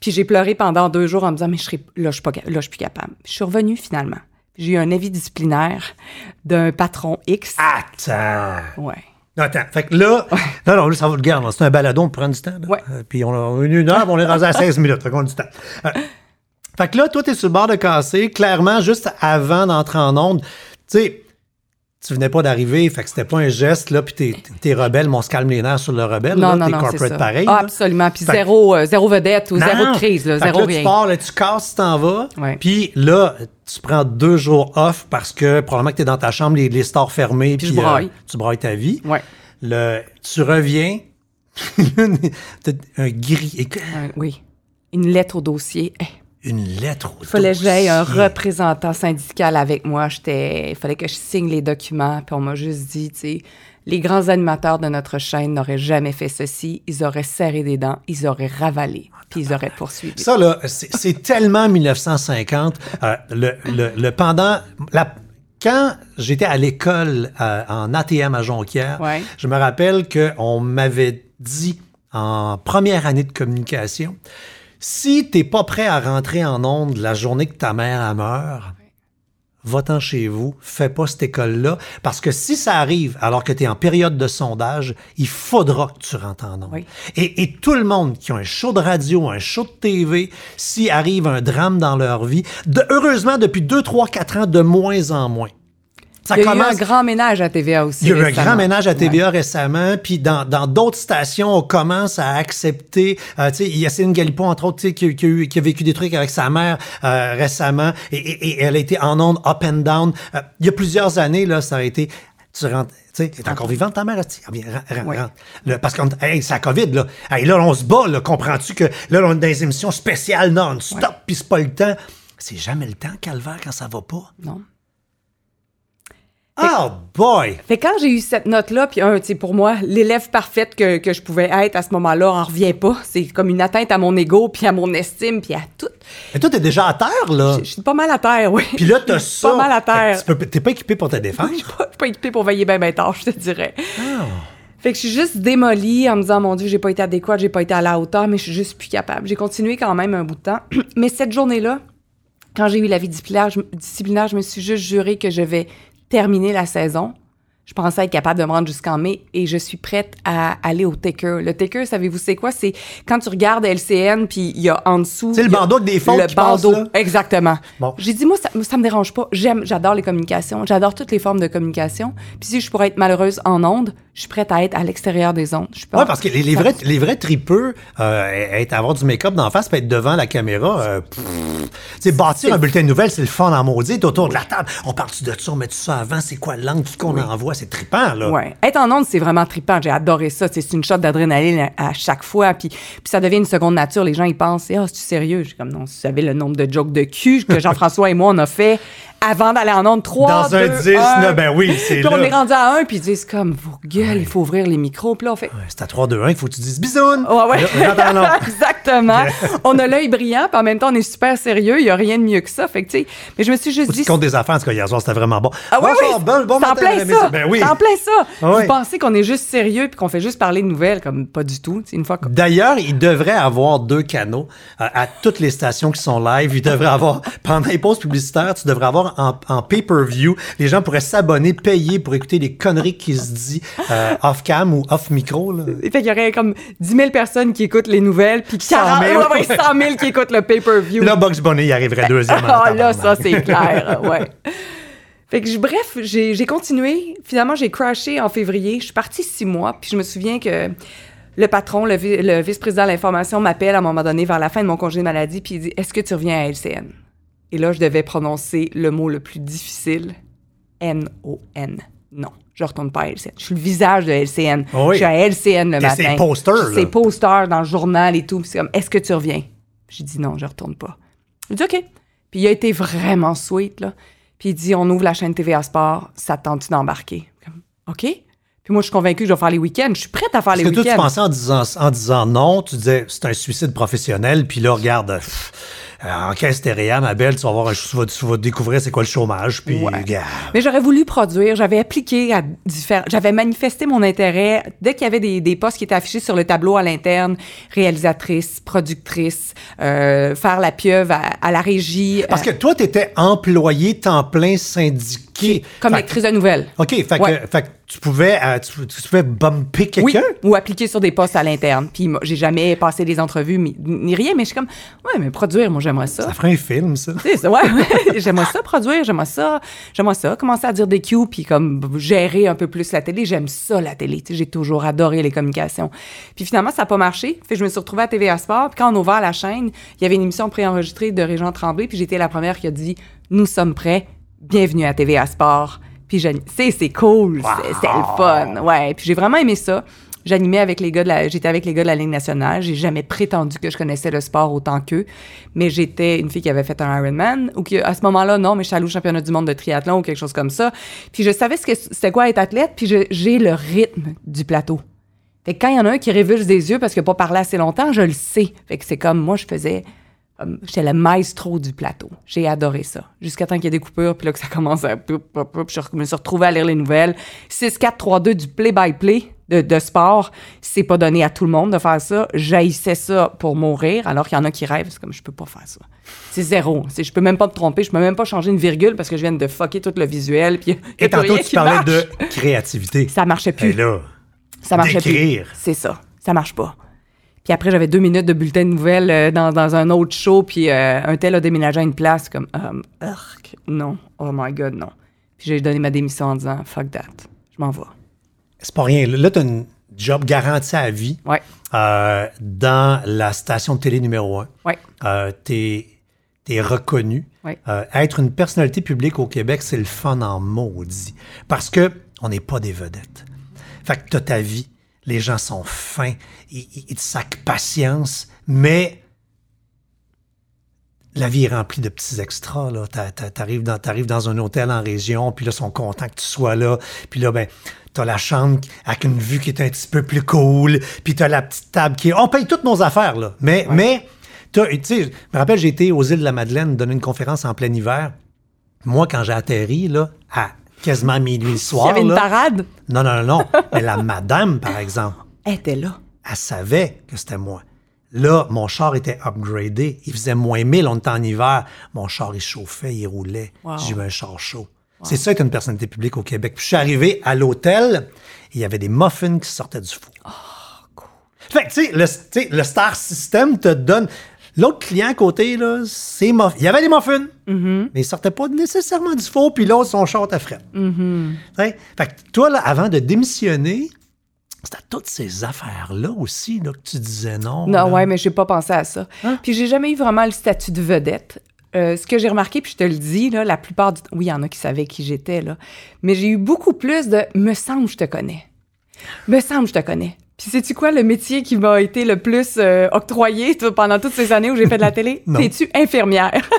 [SPEAKER 3] Puis j'ai pleuré pendant deux jours en me disant, mais je serai, là, je suis pas, là, je suis plus capable. Je suis revenue finalement. J'ai eu un avis disciplinaire d'un patron X.
[SPEAKER 1] Attends.
[SPEAKER 3] Ouais.
[SPEAKER 1] Non, attends. Fait que là, non, non, là, ça va le garde. C'est un baladon, on prend du temps. là.
[SPEAKER 3] Ouais.
[SPEAKER 1] Euh, puis on a une heure, on est rendu à 16 minutes. Fait qu'on a du temps. Euh, fait que là, toi, t'es sur le bord de casser. Clairement, juste avant d'entrer en onde, tu sais, tu venais pas d'arriver, fait que c'était pas un geste, là, puis t'es, t'es rebelle, mais on se calme les nerfs sur le rebelle.
[SPEAKER 3] Non,
[SPEAKER 1] là,
[SPEAKER 3] non,
[SPEAKER 1] t'es
[SPEAKER 3] non, c'est
[SPEAKER 1] corporate
[SPEAKER 3] ça.
[SPEAKER 1] pareil.
[SPEAKER 3] Ah,
[SPEAKER 1] là.
[SPEAKER 3] absolument. Puis zéro, euh, zéro vedette ou zéro crise, là,
[SPEAKER 1] Fait que
[SPEAKER 3] zéro
[SPEAKER 1] là,
[SPEAKER 3] rien.
[SPEAKER 1] Tu pars, là, tu casses, tu t'en vas. Puis là, tu prends deux jours off parce que probablement que tu es dans ta chambre, les, les stores fermés.
[SPEAKER 3] Puis
[SPEAKER 1] euh, tu brailles ta vie.
[SPEAKER 3] Ouais.
[SPEAKER 1] Le, tu reviens. Un gris.
[SPEAKER 3] Ouais, oui. Une lettre au dossier. Eh,
[SPEAKER 1] Une lettre au
[SPEAKER 3] Il fallait que j'aille un représentant syndical avec moi. J'étais, il fallait que je signe les documents. Puis on m'a juste dit, tu sais, les grands animateurs de notre chaîne n'auraient jamais fait ceci. Ils auraient serré des dents, ils auraient ravalé, puis ils auraient poursuivi.
[SPEAKER 1] Ça, là, c'est c'est tellement 1950. Euh, le, le, le pendant. La, quand j'étais à l'école euh, en ATM à Jonquière,
[SPEAKER 3] Ouais.
[SPEAKER 1] je me rappelle qu'on m'avait dit en première année de communication si t'es pas prêt à rentrer en onde la journée que ta mère meurt, va-t'en chez vous, fais pas cette école-là, parce que si ça arrive alors que tu es en période de sondage, il faudra que tu rentres en onde.
[SPEAKER 3] Oui.
[SPEAKER 1] Et, et tout le monde qui a un show de radio, un show de TV, s'il arrive un drame dans leur vie, de- heureusement, depuis 2, 3, 4 ans, de moins en moins. Ça
[SPEAKER 3] Il y a eu un grand ménage à TVA aussi.
[SPEAKER 1] il y a eu un grand ménage à
[SPEAKER 3] Ouais.
[SPEAKER 1] TVA récemment, puis dans dans d'autres stations, on commence à accepter. euh, tu sais, il y a Céline Galipo, entre autres, tu sais, qui, qui a eu- qui a vécu des trucs avec sa mère euh, récemment, et, et- et elle a été en onde up and down. Euh, il y a plusieurs années, là, ça a été. Tu rentres, tu sais, encore vivante ta mère, là, tu sais. Ah, bien, rentre, rentre,
[SPEAKER 3] Oui.
[SPEAKER 1] rentre. Là, parce qu'on, hey, c'est la COVID, là. Hey, là, on se bat, là. Comprends-tu que là, on est dans des émissions spéciales non-stop, puis c'est pas le temps. C'est jamais le temps, calvaire, quand ça va pas.
[SPEAKER 3] Non.
[SPEAKER 1] Oh boy!
[SPEAKER 3] Fait que quand j'ai eu cette note-là, puis un, tu pour moi, l'élève parfaite que, que je pouvais être à ce moment-là en revient pas. C'est comme une atteinte à mon ego, puis à mon estime, puis à tout.
[SPEAKER 1] Mais toi, t'es déjà à terre, là.
[SPEAKER 3] Je suis pas mal à terre, oui.
[SPEAKER 1] Puis là, t'as ça.
[SPEAKER 3] Pas mal à terre.
[SPEAKER 1] T'es pas équipé pour te défendre?
[SPEAKER 3] Je suis pas, pas équipée pour veiller bien, bien tard, je te dirais.
[SPEAKER 1] Ah.
[SPEAKER 3] Fait que je suis juste démolie en me disant, mon Dieu, j'ai pas été adéquate, j'ai pas été à la hauteur, mais je suis juste plus capable. J'ai continué quand même un bout de temps. mais cette journée-là, quand j'ai eu la vie disciplinaire je, disciplinaire, je me suis juste juré que je vais terminer la saison. Je pensais être capable de me rendre jusqu'en mai et je suis prête à aller au Taker. Le Taker, savez-vous c'est quoi? C'est quand tu regardes LCN puis il y a en dessous...
[SPEAKER 1] C'est le bandeau avec des fonds
[SPEAKER 3] Le
[SPEAKER 1] qui
[SPEAKER 3] bandeau,
[SPEAKER 1] là?
[SPEAKER 3] exactement.
[SPEAKER 1] Bon.
[SPEAKER 3] J'ai dit, moi, ça, ça me dérange pas. J'aime, j'adore les communications. J'adore toutes les formes de communication. Puis si je pourrais être malheureuse en ondes, Je suis prête à être à l'extérieur des ondes. Je
[SPEAKER 1] Ouais, parce que les, les vrais, les vrais tripeux, euh, être, avoir du make-up d'en face, puis être devant la caméra, euh, pff, tu sais, bâtir un bulletin de nouvelles, c'est le fun en maudit. Autour de la table. On parle-tu de ça, on met ça avant, c'est quoi l'angle qu'on envoie? C'est trippant, là.
[SPEAKER 3] Ouais. Être en ondes, c'est vraiment trippant. J'ai adoré ça. C'est une shot d'adrénaline à, à chaque fois. Puis, puis ça devient une seconde nature. Les gens, ils pensent, ah, c'est sérieux? J'ai comme, non, si vous savez le nombre de jokes de cul que Jean-François et moi, on a fait avant d'aller en ondes. 3,
[SPEAKER 1] Dans un 10, là, ben oui, c'est
[SPEAKER 3] Puis on
[SPEAKER 1] là.
[SPEAKER 3] est rendu à un, puis ils disent comme, vos gueules, il faut ouvrir les micros. Puis là, on fait,
[SPEAKER 1] Ouais, C'est à 3, 2, 1 qu'il faut que tu dises bisoun.
[SPEAKER 3] Ouais, ouais.
[SPEAKER 1] Là, non.
[SPEAKER 3] Exactement. on a l'œil brillant, puis en même temps, on est super sérieux. Il n'y a rien de mieux que ça. Fait que, tu sais, mais je me suis juste dit.
[SPEAKER 1] tu comptes des affaires, en tout cas, hier soir, c'était vraiment bon.
[SPEAKER 3] Ah oui,
[SPEAKER 1] Bonsoir,
[SPEAKER 3] oui.
[SPEAKER 1] bon, bon matin,
[SPEAKER 3] plein ça.
[SPEAKER 1] Ben oui.
[SPEAKER 3] C'est en plein ça.
[SPEAKER 1] Ah oui.
[SPEAKER 3] Vous pensez qu'on est juste sérieux puis qu'on fait juste parler de nouvelles, comme pas du tout. Une fois.
[SPEAKER 1] D'ailleurs, il devrait avoir deux canaux euh, à toutes les stations qui sont live. Il devrait avoir, pendant les pauses publicitaires, tu devrais avoir en, en pay-per-view. Les gens pourraient s'abonner, payer pour écouter les conneries qui se dit euh, off-cam ou off-micro.
[SPEAKER 3] Fait qu'il y aurait comme 10 000 personnes qui écoutent les nouvelles, puis
[SPEAKER 1] 100
[SPEAKER 3] 40
[SPEAKER 1] 000.
[SPEAKER 3] ouais, ouais, 100 000 qui écoutent le pay-per-view.
[SPEAKER 1] Là, Bugs Bunny, il arriverait deuxième.
[SPEAKER 3] Ah là, ça, c'est clair, ouais. Fait que, je- bref, j'ai j'ai continué. Finalement, j'ai crashé en février. Je suis partie six mois, puis je me souviens que le patron, le, vi- le vice-président de l'information m'appelle à un moment donné vers la fin de mon congé de maladie, puis il dit « Est-ce que tu reviens à LCN? » Et là, je devais prononcer le mot le plus difficile, N-O-N. Non, je retourne pas à LCN. Je suis le visage de LCN.
[SPEAKER 1] Ah oui.
[SPEAKER 3] Je suis à LCN le matin. suis ses
[SPEAKER 1] là.
[SPEAKER 3] posters dans le journal et tout. C'est comme, est-ce que tu reviens? J'ai dit non, je retourne pas. Il dit OK. Puis il a été vraiment sweet, là. Puis il dit, on ouvre la chaîne TVA Sport, ça te tente-tu d'embarquer? OK. Puis moi, je suis convaincue que je vais faire les week-ends. Je suis prête à faire
[SPEAKER 1] Parce
[SPEAKER 3] les
[SPEAKER 1] que toi, tu
[SPEAKER 3] week-ends.
[SPEAKER 1] pensais en disant, en disant non, tu disais c'est un suicide professionnel, puis là, regarde, pff, en caisse Terea, ma belle, tu vas, voir tu vas, tu vas découvrir c'est quoi le chômage, puis
[SPEAKER 3] Ouais. Mais j'aurais voulu produire, j'avais appliqué à différents. J'avais manifesté mon intérêt dès qu'il y avait des, des postes qui étaient affichés sur le tableau à l'interne, réalisatrice, productrice, euh, faire la pieuvre à, à la régie.
[SPEAKER 1] Parce
[SPEAKER 3] euh,
[SPEAKER 1] que toi, tu étais employé temps plein
[SPEAKER 3] comme lectrice de nouvelles.
[SPEAKER 1] OK, fait,
[SPEAKER 3] Ouais.
[SPEAKER 1] que, fait que tu pouvais, euh, tu, tu pouvais bumper
[SPEAKER 3] Oui,
[SPEAKER 1] quelqu'un?
[SPEAKER 3] ou appliquer sur des postes à l'interne. Puis j'ai jamais passé des entrevues ni rien, mais je suis comme, ouais, mais produire, moi j'aimerais ça.
[SPEAKER 1] Ça ferait un film, ça.
[SPEAKER 3] Ouais, ouais. j'aimerais ça produire, j'aimerais ça, j'aimerais ça, commencer à dire des cues, puis comme gérer un peu plus la télé. J'aime ça, la télé. J'ai toujours adoré les communications. Puis finalement, ça n'a pas marché. Fait que je me suis retrouvée à TVA Sport. Puis quand on a ouvert la chaîne, il y avait une émission préenregistrée de Régent Tremblay, puis j'étais la première qui a dit « Nous sommes prêts, bienvenue à TVA Sport ». Puis c'est cool, c'est- le fun. Ouais, puis j'ai vraiment aimé ça. J'animais avec les gars de la, j'étais avec les gars de la Ligue nationale. J'ai jamais prétendu que je connaissais le sport autant qu'eux, mais j'étais une fille qui avait fait un Ironman ou qui, à ce moment-là, non, mais je suis allée au championnat du monde de triathlon ou quelque chose comme ça. Puis je savais ce que c'était quoi être athlète, puis j'ai le rythme du plateau. Fait que quand il y en a un qui révulse des yeux parce qu'il n'a pas parlé assez longtemps, je le sais. Fait que c'est comme, moi, je faisais... J'étais le maestro du plateau. J'ai adoré ça. Jusqu'à temps qu'il y ait des coupures, puis là que ça commence à... poup, Je me suis retrouvée à lire les nouvelles. 6-4-3-2 du play-by-play de, de sport. C'est pas donné à tout le monde de faire ça. J'haïssais ça pour mourir, alors qu'il y en a qui rêvent. C'est comme, je peux pas faire ça. C'est zéro. Je peux même pas me tromper. Je peux même pas changer une virgule parce que je viens de fucker tout le visuel. Puis
[SPEAKER 1] Et tantôt, tu parlais
[SPEAKER 3] marche.
[SPEAKER 1] de créativité.
[SPEAKER 3] Ça marchait plus.
[SPEAKER 1] Et là,
[SPEAKER 3] Ça marchait
[SPEAKER 1] d'écrire.
[SPEAKER 3] plus. C'est ça. Ça marche pas. Puis après, j'avais deux minutes de bulletin de nouvelles euh, dans, dans un autre show, puis euh, un tel a déménagé à une place, comme, um, urgh, non, oh my God, non. Puis j'ai donné ma démission en disant, fuck that, je m'en vais.
[SPEAKER 1] c'est pas rien. Là, tu as une job garantie à vie
[SPEAKER 3] Ouais,
[SPEAKER 1] euh, dans la station de télé numéro un.
[SPEAKER 3] ouais,
[SPEAKER 1] t'es es reconnu. Euh, être une personnalité publique au Québec, c'est le fun en maudit. Parce que on n'est pas des vedettes. Fait que t'as ta vie, les gens sont fins, ils, te sacent patience, mais la vie est remplie de petits extras. Là. T'a- t'a- T'arrives dans, t'arrives dans un hôtel en région, puis là, ils sont contents que tu sois là. Puis là, ben, t'as la chambre avec une vue qui est un petit peu plus cool, puis t'as la petite table qui est... On paye toutes nos affaires, là. Mais, mais t'as- tu sais, je me rappelle, j'ai été aux îles de la Madeleine donner une conférence en plein hiver. Moi, quand j'ai atterri, là, à quasiment minuit le
[SPEAKER 3] Il y
[SPEAKER 1] soir,
[SPEAKER 3] avait une
[SPEAKER 1] là,
[SPEAKER 3] parade,
[SPEAKER 1] non, non, non, non. Mais la madame, par exemple,
[SPEAKER 3] elle était là.
[SPEAKER 1] elle savait que c'était moi. Là, mon char était upgradé. Il faisait moins 1000, on était en hiver. Mon char, il chauffait, il roulait.
[SPEAKER 3] Wow.
[SPEAKER 1] J'ai eu un char chaud. C'est ça être une personnalité publique au Québec. Puis je suis arrivé à l'hôtel, et il y avait des muffins qui sortaient du four. Fait que, tu sais, le, tu sais, le Star System te donne... L'autre client à côté, là, c'est. Il y avait des muffins, mais ils sortaient pas nécessairement du four, puis l'autre, son frais. Tu sais? Fait que toi, là, avant de démissionner, C'était toutes ces affaires-là aussi là, que tu disais non.
[SPEAKER 3] Non,
[SPEAKER 1] là.
[SPEAKER 3] ouais, mais j'ai pas pensé à ça.
[SPEAKER 1] Hein?
[SPEAKER 3] Puis j'ai jamais eu vraiment le statut de vedette. Euh, ce que j'ai remarqué, puis je te le dis, là, la plupart du Oui, il y en a qui savaient qui j'étais, là. Mais j'ai eu beaucoup plus de Me semble je te connais. Me semble je te connais. Puis sais-tu quoi, le métier qui m'a été le plus euh, octroyé pendant toutes ces années où j'ai fait de la télé? T'es-tu infirmière?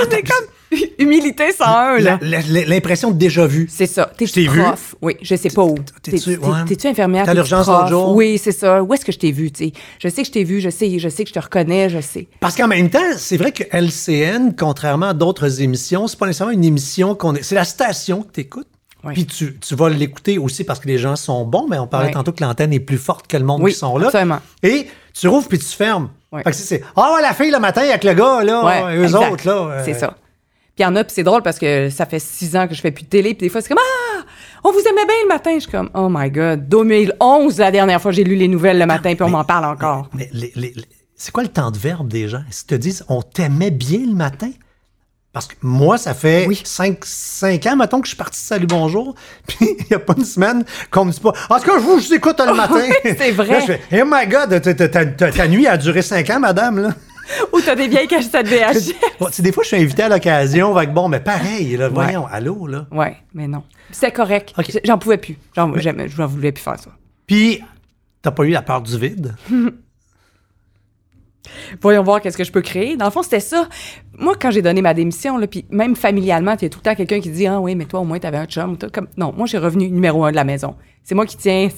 [SPEAKER 3] C'était comme humilité 101, là.
[SPEAKER 1] L'impression de déjà vu.
[SPEAKER 3] C'est ça. T'es
[SPEAKER 1] vu?
[SPEAKER 3] prof? Oui, je sais pas où.
[SPEAKER 1] T'es-tu-
[SPEAKER 3] T'es- t'es-
[SPEAKER 1] ouais.
[SPEAKER 3] Infirmière?
[SPEAKER 1] T'as l'urgence l'autre jour?
[SPEAKER 3] Oui, c'est ça. Où est-ce que je t'ai vu, tu sais? Je sais que je t'ai vu, je sais, je sais que je te reconnais, je sais.
[SPEAKER 1] Parce qu'en même temps, c'est vrai que LCN, contrairement à d'autres émissions, c'est pas nécessairement une émission qu'on est. C'est la station que tu Puis tu, tu vas l'écouter aussi parce que les gens sont bons, mais on parlait tantôt que l'antenne est plus forte que le monde
[SPEAKER 3] Oui,
[SPEAKER 1] qui sont là.
[SPEAKER 3] absolument.
[SPEAKER 1] Et tu rouvres puis tu fermes. Fait que c'est- Ah ouais, la fille le matin avec le gars, là, eux
[SPEAKER 3] exact.
[SPEAKER 1] autres, là. euh,
[SPEAKER 3] C'est ça. Puis il y en a, puis c'est drôle parce que ça fait six ans que je fais plus de télé, puis des fois, c'est comme Ah, on vous aimait bien le matin. Je suis comme Oh my God, 2011, la dernière fois, j'ai lu les nouvelles le matin, puis on m'en parle encore.
[SPEAKER 1] Mais les- les- les- c'est quoi le temps de verbe des gens? Ils te disent on t'aimait bien le matin? Parce que moi, ça fait
[SPEAKER 3] Oui.
[SPEAKER 1] 5, ans, mettons, que je suis parti de Salut Bonjour. Puis il n'y a pas une semaine qu'on me dit pas En tout cas, je vous je vous écoute le matin.
[SPEAKER 3] c'est vrai.
[SPEAKER 1] Là, je fais Oh my God, ta, ta- ta- ta- ta nuit a duré 5 ans, madame. Là.
[SPEAKER 3] Ou t'as des vieilles cachettes VHS.
[SPEAKER 1] Bon, des fois, je suis invité à l'occasion. Avec, bon, mais pareil, là, voyons, allô, là.
[SPEAKER 3] Ouais, mais non. C'était correct. J'en pouvais plus. J'en je n'en voulais plus faire ça.
[SPEAKER 1] Puis, t'as pas eu la peur du vide?
[SPEAKER 3] Voyons voir qu'est-ce que je peux créer. Dans le fond, c'était ça. Moi, quand j'ai donné ma démission, là, puis même familialement, il y a tout le temps quelqu'un qui dit Ah oui, mais toi, au moins, t'avais un chum. tout. Comme... Non, moi, j'ai revenu numéro un de la maison. C'est moi qui tiens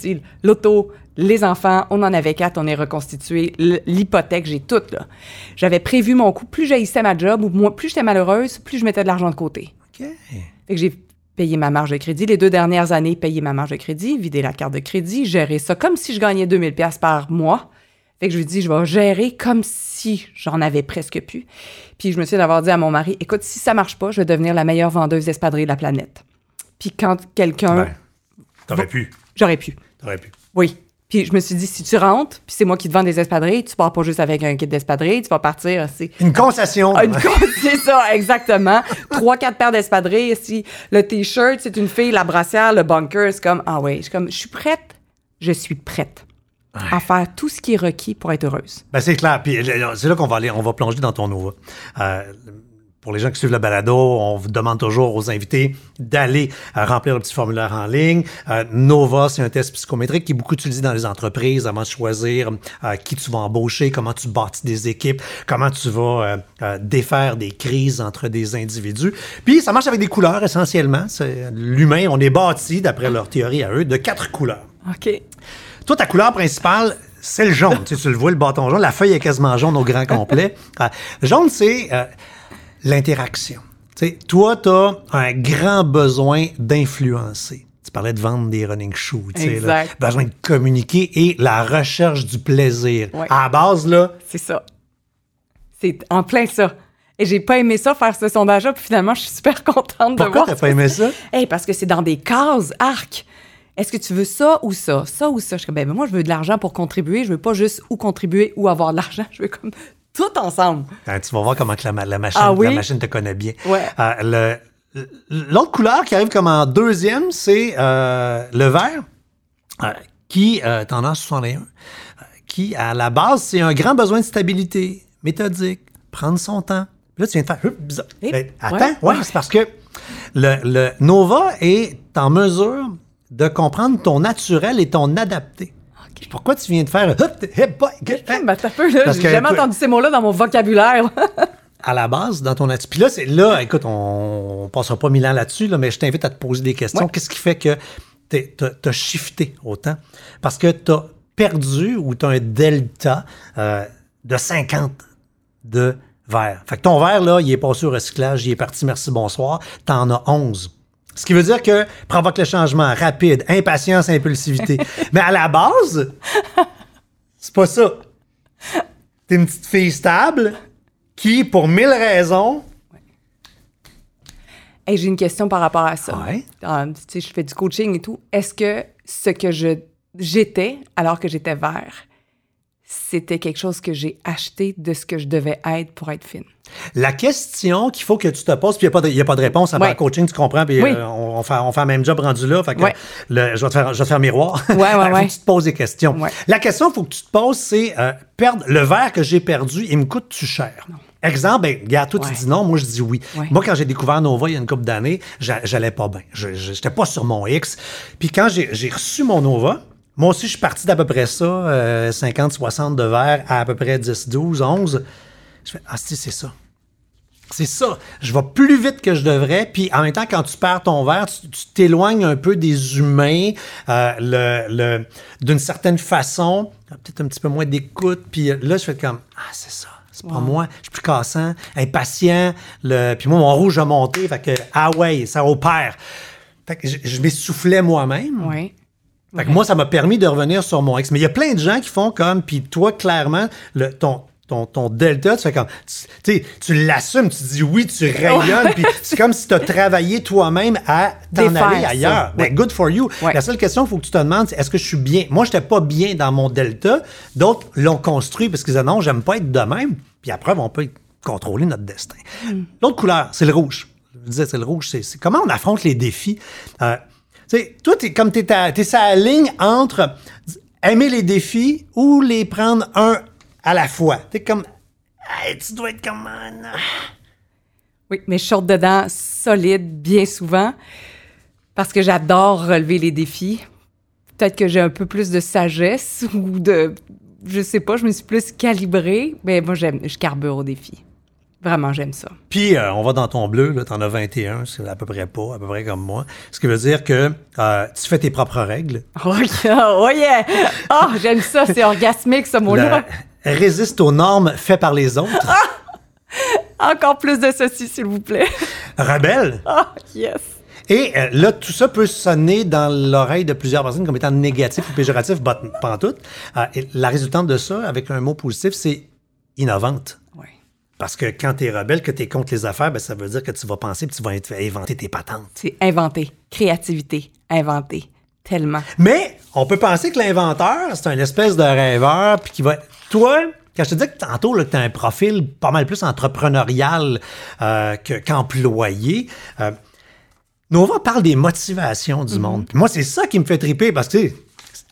[SPEAKER 3] l'auto, les enfants. On en avait quatre, on est reconstitué. L'hypothèque, j'ai tout. là. J'avais prévu mon coup. Plus j'haïssais ma job, ou moins, plus j'étais malheureuse, plus je mettais de l'argent de côté.
[SPEAKER 1] OK.
[SPEAKER 3] Fait que j'ai payé ma marge de crédit. Les deux dernières années, payé ma marge de crédit, vidé la carte de crédit, gérer ça comme si je gagnais 2000 pièces par mois. Fait que je lui dis, je vais gérer comme si j'en avais presque plus. Puis je me suis d'avoir dit à mon mari, écoute, si ça marche pas, je vais devenir la meilleure vendeuse d'espadrilles de la planète. Puis quand quelqu'un...
[SPEAKER 1] Ben, t'aurais pu.
[SPEAKER 3] J'aurais pu.
[SPEAKER 1] T'aurais pu.
[SPEAKER 3] Oui. Puis je me suis dit, si tu rentres, puis c'est moi qui te vends des espadrilles, tu pars pas juste avec un kit d'espadrilles, tu vas partir, c'est...
[SPEAKER 1] Une concession.
[SPEAKER 3] Ah, une co- c'est ça, exactement. Trois, quatre paires d'espadrilles. Si le t-shirt, c'est une fille, la brassière, le bunker, c'est comme, ah ouais, je suis comme, je suis prête. Je suis prête à faire tout ce qui est requis pour être heureuse.
[SPEAKER 1] Ben, c'est clair. Puis euh, c'est là qu'on va aller, on va plonger dans ton Nova. Euh, pour les gens qui suivent le balado, on vous demande toujours aux invités d'aller euh, remplir le petit formulaire en ligne. Euh, Nova, c'est un test psychométrique qui est beaucoup utilisé dans les entreprises avant de choisir euh, qui tu vas embaucher, comment tu bâtis des équipes, comment tu vas euh, euh, défaire des crises entre des individus. Puis ça marche avec des couleurs essentiellement. L'humain, on est bâti, d'après leur théorie à eux, de quatre couleurs.
[SPEAKER 3] OK.
[SPEAKER 1] Toi, ta couleur principale, c'est le jaune. tu, sais, tu le vois, le bâton jaune. La feuille est quasiment jaune au grand complet. Euh, jaune, c'est euh, l'interaction. Tu sais, toi, tu as un grand besoin d'influencer. Tu parlais de vendre des running shoes. tu sais, là.
[SPEAKER 3] Exact.
[SPEAKER 1] besoin de communiquer et la recherche du plaisir.
[SPEAKER 3] Ouais.
[SPEAKER 1] À la base, là,
[SPEAKER 3] C'est ça. C'est en plein ça. Et j'ai pas aimé ça, faire ce sondage-là, puis finalement, je suis super contente de
[SPEAKER 1] pourquoi
[SPEAKER 3] voir.
[SPEAKER 1] t'as pas aimé ça?
[SPEAKER 3] Hey, parce que c'est dans des cases, arc. Est-ce que tu veux ça ou ça? Ça ou ça? Je suis comme, ben, moi, je veux de l'argent pour contribuer. Je veux pas juste ou contribuer ou avoir de l'argent. Je veux comme tout ensemble.
[SPEAKER 1] Hein, tu vas voir comment que la, ma- la machine,
[SPEAKER 3] Ah oui?
[SPEAKER 1] la machine te connaît bien.
[SPEAKER 3] Ouais.
[SPEAKER 1] Euh, L'autre couleur qui arrive comme en deuxième, c'est euh, le vert, euh, qui, euh, tendance 61, euh, qui, à la base, c'est un grand besoin de stabilité, méthodique, prendre son temps. Là, tu viens de faire... Hup, bizarre.
[SPEAKER 3] Eh,
[SPEAKER 1] Ben, attends,
[SPEAKER 3] ouais.
[SPEAKER 1] ouais, c'est parce que le, le Nova est en mesure de comprendre ton naturel et ton adapté. Pourquoi tu viens de faire... Hup, hip, boy, get-
[SPEAKER 3] Ben, peu, là. J'ai jamais entendu ces mots-là dans mon vocabulaire.
[SPEAKER 1] à la base dans ton attitude. Puis là, c'est là, écoute, on, on passera pas mille ans là-dessus, là, mais je t'invite à te poser des questions.
[SPEAKER 3] Ouais.
[SPEAKER 1] Qu'est-ce qui fait que tu as shifté autant? Parce que tu as perdu ou tu as un delta euh, de 50 de verre. Fait que ton verre, là, il est passé au recyclage, il est parti, merci, bonsoir. Tu en as 11. Ce qui veut dire que provoque le changement rapide, impatience, impulsivité. Mais à la base, c'est pas ça. T'es une petite fille stable qui, pour mille raisons,
[SPEAKER 3] Hey, j'ai une question par rapport à ça.
[SPEAKER 1] Ouais.
[SPEAKER 3] Ah, tu sais, je fais du coaching et tout. Est-ce que ce que je j'étais alors que j'étais vert, c'était quelque chose que j'ai acheté de ce que je devais être pour être fine.
[SPEAKER 1] La question qu'il faut que tu te poses, puis il n'y a, pas de réponse à
[SPEAKER 3] Ouais.
[SPEAKER 1] ma coaching, tu comprends, puis
[SPEAKER 3] Oui.
[SPEAKER 1] euh, on, on fait, on fait le même job rendu là. Fait que
[SPEAKER 3] Ouais.
[SPEAKER 1] le- je, vais te faire, je vais te faire miroir.
[SPEAKER 3] Ouais, ouais,
[SPEAKER 1] faut que tu te poses des questions. La question qu'il faut que tu te poses, c'est euh, perdre le verre que j'ai perdu, il me coûte-tu cher? Exemple, ben, regarde, toi,
[SPEAKER 3] Ouais.
[SPEAKER 1] tu dis non, moi, je dis oui.
[SPEAKER 3] Ouais.
[SPEAKER 1] Moi, quand j'ai découvert Nova il y a une couple d'années, j'a- j'allais pas bien. Je n'étais pas sur mon X. Puis quand j'ai reçu mon Nova, moi aussi, je suis parti d'à peu près ça, euh, 50-60 de verre à à peu près 10, 12, 11. Je fais, ah, si, c'est ça. C'est ça. Je vais plus vite que je devrais. Puis en même temps, quand tu perds ton verre, tu t'éloignes un peu des humains, euh, le, le, d'une certaine façon, peut-être un petit peu moins d'écoute. Puis là, je fais comme, ah, c'est ça. C'est pas moi. Je suis plus cassant, impatient. Le... Puis moi, mon rouge a monté. Fait que, ah ouais, ça opère. Fait que je, je m'essoufflais moi-même.
[SPEAKER 3] Oui.
[SPEAKER 1] Fait que moi, ça m'a permis de revenir sur mon ex. Mais il y a plein de gens qui font comme, puis toi, clairement, le, ton, ton, ton delta, tu fais comme, tu tu l'assumes, tu dis oui, tu rayonnes, puis c'est comme si tu as travaillé toi-même à t'en aller ailleurs. Ben, good for you.
[SPEAKER 3] Ouais.
[SPEAKER 1] La seule question qu'il faut que tu te demandes, c'est est-ce que je suis bien? Moi, je pas bien dans mon delta. D'autres l'ont construit parce qu'ils disaient non, j'aime pas être de même. Puis après, on peut contrôler notre destin.
[SPEAKER 3] Hmm.
[SPEAKER 1] L'autre couleur, c'est le rouge. Je disais, c'est le rouge. C'est comment on affronte les défis. Euh, sais, toi, comme t'es sur la ligne entre aimer les défis ou les prendre un à la fois. T'es comme, Hey, tu dois être comme un...
[SPEAKER 3] Oui, mais je dedans solide bien souvent parce que j'adore relever les défis. Peut-être que j'ai un peu plus de sagesse ou de. Je sais pas, je me suis plus calibrée, mais moi, j'aime, je carbure aux défis. Vraiment, j'aime ça.
[SPEAKER 1] Puis, euh, on va dans ton bleu, là, t'en as 21, c'est à peu près pas, à peu près comme moi. Ce qui veut dire que euh, tu fais tes propres règles.
[SPEAKER 3] Oh yeah! Oh, yeah. Oh, j'aime ça, c'est orgasmique ce mot-là.
[SPEAKER 1] Résiste aux normes faites par les autres.
[SPEAKER 3] Encore plus de ceci, s'il vous plaît.
[SPEAKER 1] Rebelle.
[SPEAKER 3] Oh, yes!
[SPEAKER 1] Et euh, là, tout ça peut sonner dans l'oreille de plusieurs personnes comme étant négatif ou péjoratif, pas en tout. Et la résultante de ça, avec un mot positif, c'est innovante. Parce que quand tu es rebelle, que tu es contre les affaires, ben, ça veut dire que tu vas penser et tu vas inventer tes patentes.
[SPEAKER 3] C'est inventé. Créativité. Inventé. Tellement.
[SPEAKER 1] Mais on peut penser que l'inventeur, c'est un espèce de rêveur, puis qui va. Toi, quand je te dis que tantôt, là, que tu as un profil pas mal plus entrepreneurial euh, que- qu'employé, euh, Nova parle des motivations du monde. Puis moi, c'est ça qui me fait triper parce que,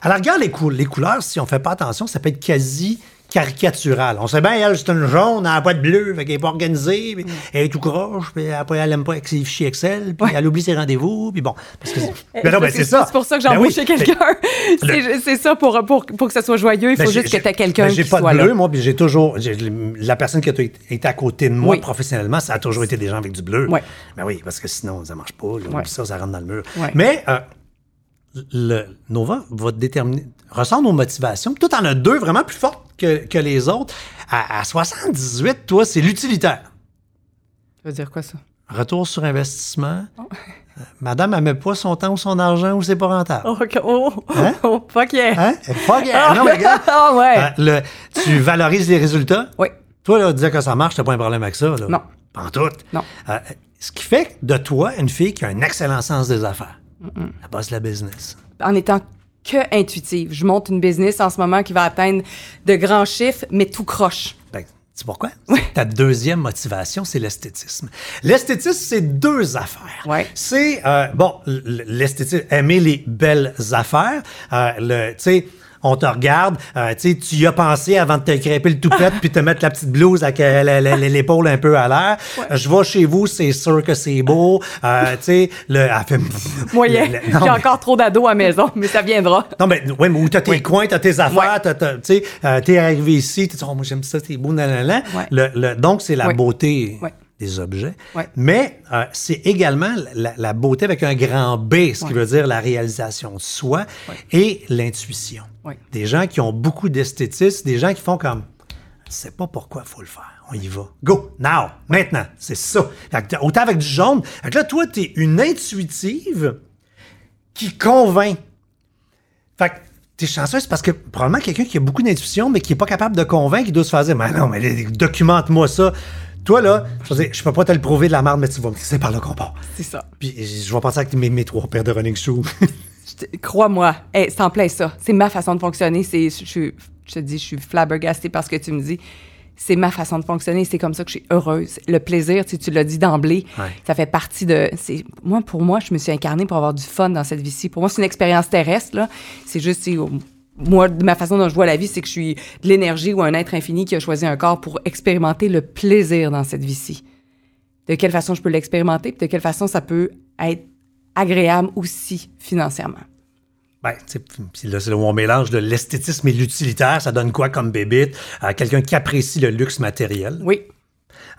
[SPEAKER 1] à la rigueur, les, cou- les couleurs, si on fait pas attention, ça peut être quasi caricatural. On sait bien, elle, c'est une jaune, elle n'a pas de bleu, fait qu'elle n'est pas organisée, puis elle est tout croche, puis après, elle n'aime pas ses fichiers Excel, puis elle oublie ses rendez-vous, puis bon. Parce que, mais non, ben, c'est ça.
[SPEAKER 3] C'est pour ça que
[SPEAKER 1] Ben
[SPEAKER 3] j'embauche
[SPEAKER 1] oui,
[SPEAKER 3] chez quelqu'un. C'est c'est ça, pour, pour, pour que ça soit joyeux, il faut
[SPEAKER 1] Ben,
[SPEAKER 3] juste
[SPEAKER 1] j'ai-
[SPEAKER 3] que tu aies quelqu'un
[SPEAKER 1] ben, J'ai
[SPEAKER 3] qui
[SPEAKER 1] pas
[SPEAKER 3] soit
[SPEAKER 1] de bleu,
[SPEAKER 3] là.
[SPEAKER 1] moi, puis j'ai toujours. j'ai- La personne qui a été à côté de moi
[SPEAKER 3] Oui.
[SPEAKER 1] professionnellement, ça a toujours été des gens avec du bleu.
[SPEAKER 3] Ouais.
[SPEAKER 1] Ben oui, parce que sinon, ça marche pas. là. Ça, ça rentre dans le mur. Mais euh, le Nova va te déterminer, ressent nos motivations. Tout en a deux vraiment plus fortes que, que les autres. À, à 78, toi, c'est l'utilitaire.
[SPEAKER 3] Ça veut dire quoi, ça?
[SPEAKER 1] Retour sur investissement. Euh, Madame, elle met pas son temps ou son argent où c'est pas rentable.
[SPEAKER 3] Oh, ok. oh,
[SPEAKER 1] Hein?
[SPEAKER 3] oh, fuck yeah!
[SPEAKER 1] Hein? Fuck yeah! Non, mais regarde.
[SPEAKER 3] Ah ouais!
[SPEAKER 1] Euh, le- tu valorises les résultats?
[SPEAKER 3] Oui.
[SPEAKER 1] Toi, là, dire que ça marche, t'as pas un problème avec ça. Là.
[SPEAKER 3] Non.
[SPEAKER 1] Pas en tout.
[SPEAKER 3] Non.
[SPEAKER 1] Euh, ce qui fait de toi une fille qui a un excellent sens des affaires. La base de la business.
[SPEAKER 3] En étant que intuitive. Je monte une business en ce moment qui va atteindre de grands chiffres, mais tout croche.
[SPEAKER 1] Ben, tu sais pourquoi? Ta deuxième motivation, c'est l'esthétisme. L'esthétisme, c'est deux affaires.
[SPEAKER 3] Ouais.
[SPEAKER 1] C'est, euh, bon, l'esthétisme, aimer les belles affaires. Euh, le, tu sais, on te regarde, euh, tu y as pensé avant de te crêper le toupette puis te mettre la petite blouse avec euh, l'épaule un peu à l'air. Je vais chez vous, c'est sûr que c'est beau. Euh, tu sais, le, elle fait-
[SPEAKER 3] Moyen. J'ai
[SPEAKER 1] mais-
[SPEAKER 3] encore trop d'ados à la maison, mais ça viendra.
[SPEAKER 1] non, mais, ouais, mais où t'as tes
[SPEAKER 3] Oui.
[SPEAKER 1] coins, t'as tes affaires,
[SPEAKER 3] Ouais.
[SPEAKER 1] t'as, t'as- tu sais, euh, t'es arrivé ici, t'es dit, oh, moi, j'aime ça, c'est beau, nanana.
[SPEAKER 3] Ouais.
[SPEAKER 1] Le, le- donc, c'est la beauté. Des objets.
[SPEAKER 3] Ouais.
[SPEAKER 1] Mais euh, c'est également la, la beauté avec un grand B, ce qui
[SPEAKER 3] Ouais.
[SPEAKER 1] veut dire la réalisation de soi et l'intuition. Des gens qui ont beaucoup d'esthétisme, des gens qui font comme, sais pas pourquoi il faut le faire. On y va. Go, now, maintenant. C'est ça. Que autant avec du jaune. Fait que là, toi, t'es une intuitive qui convainc. Fait que t'es chanceuse parce que probablement quelqu'un qui a beaucoup d'intuition, mais qui est pas capable de convaincre, il doit se faire dire, mais non, mais documente-moi ça. Toi, là, je veux dire, je peux pas te le prouver de la merde, mais tu vas me c'est par là qu'on part.
[SPEAKER 3] C'est ça.
[SPEAKER 1] Puis je vais passer avec mes, mes trois paires de running shoes.
[SPEAKER 3] Crois-moi, hey, c'est en plein ça. C'est ma façon de fonctionner. C'est, je, je suis je te dis, je suis flabbergastée parce que tu me dis. C'est ma façon de fonctionner, c'est comme ça que je suis heureuse. Le plaisir, tu, l'as dit d'emblée,
[SPEAKER 1] Ouais.
[SPEAKER 3] ça fait partie de. c'est Moi, pour moi, je me suis incarnée pour avoir du fun dans cette vie-ci. Pour moi, c'est une expérience terrestre, là. C'est juste, moi, de ma façon dont je vois la vie, c'est que je suis de l'énergie ou un être infini qui a choisi un corps pour expérimenter le plaisir dans cette vie-ci. De quelle façon je peux l'expérimenter, puis de quelle façon ça peut être agréable aussi financièrement.
[SPEAKER 1] Ben, là, c'est là où on mélange de l'esthétisme et l'utilitaire. Ça donne quoi comme bébite? Euh, Quelqu'un qui apprécie le luxe matériel,
[SPEAKER 3] Oui,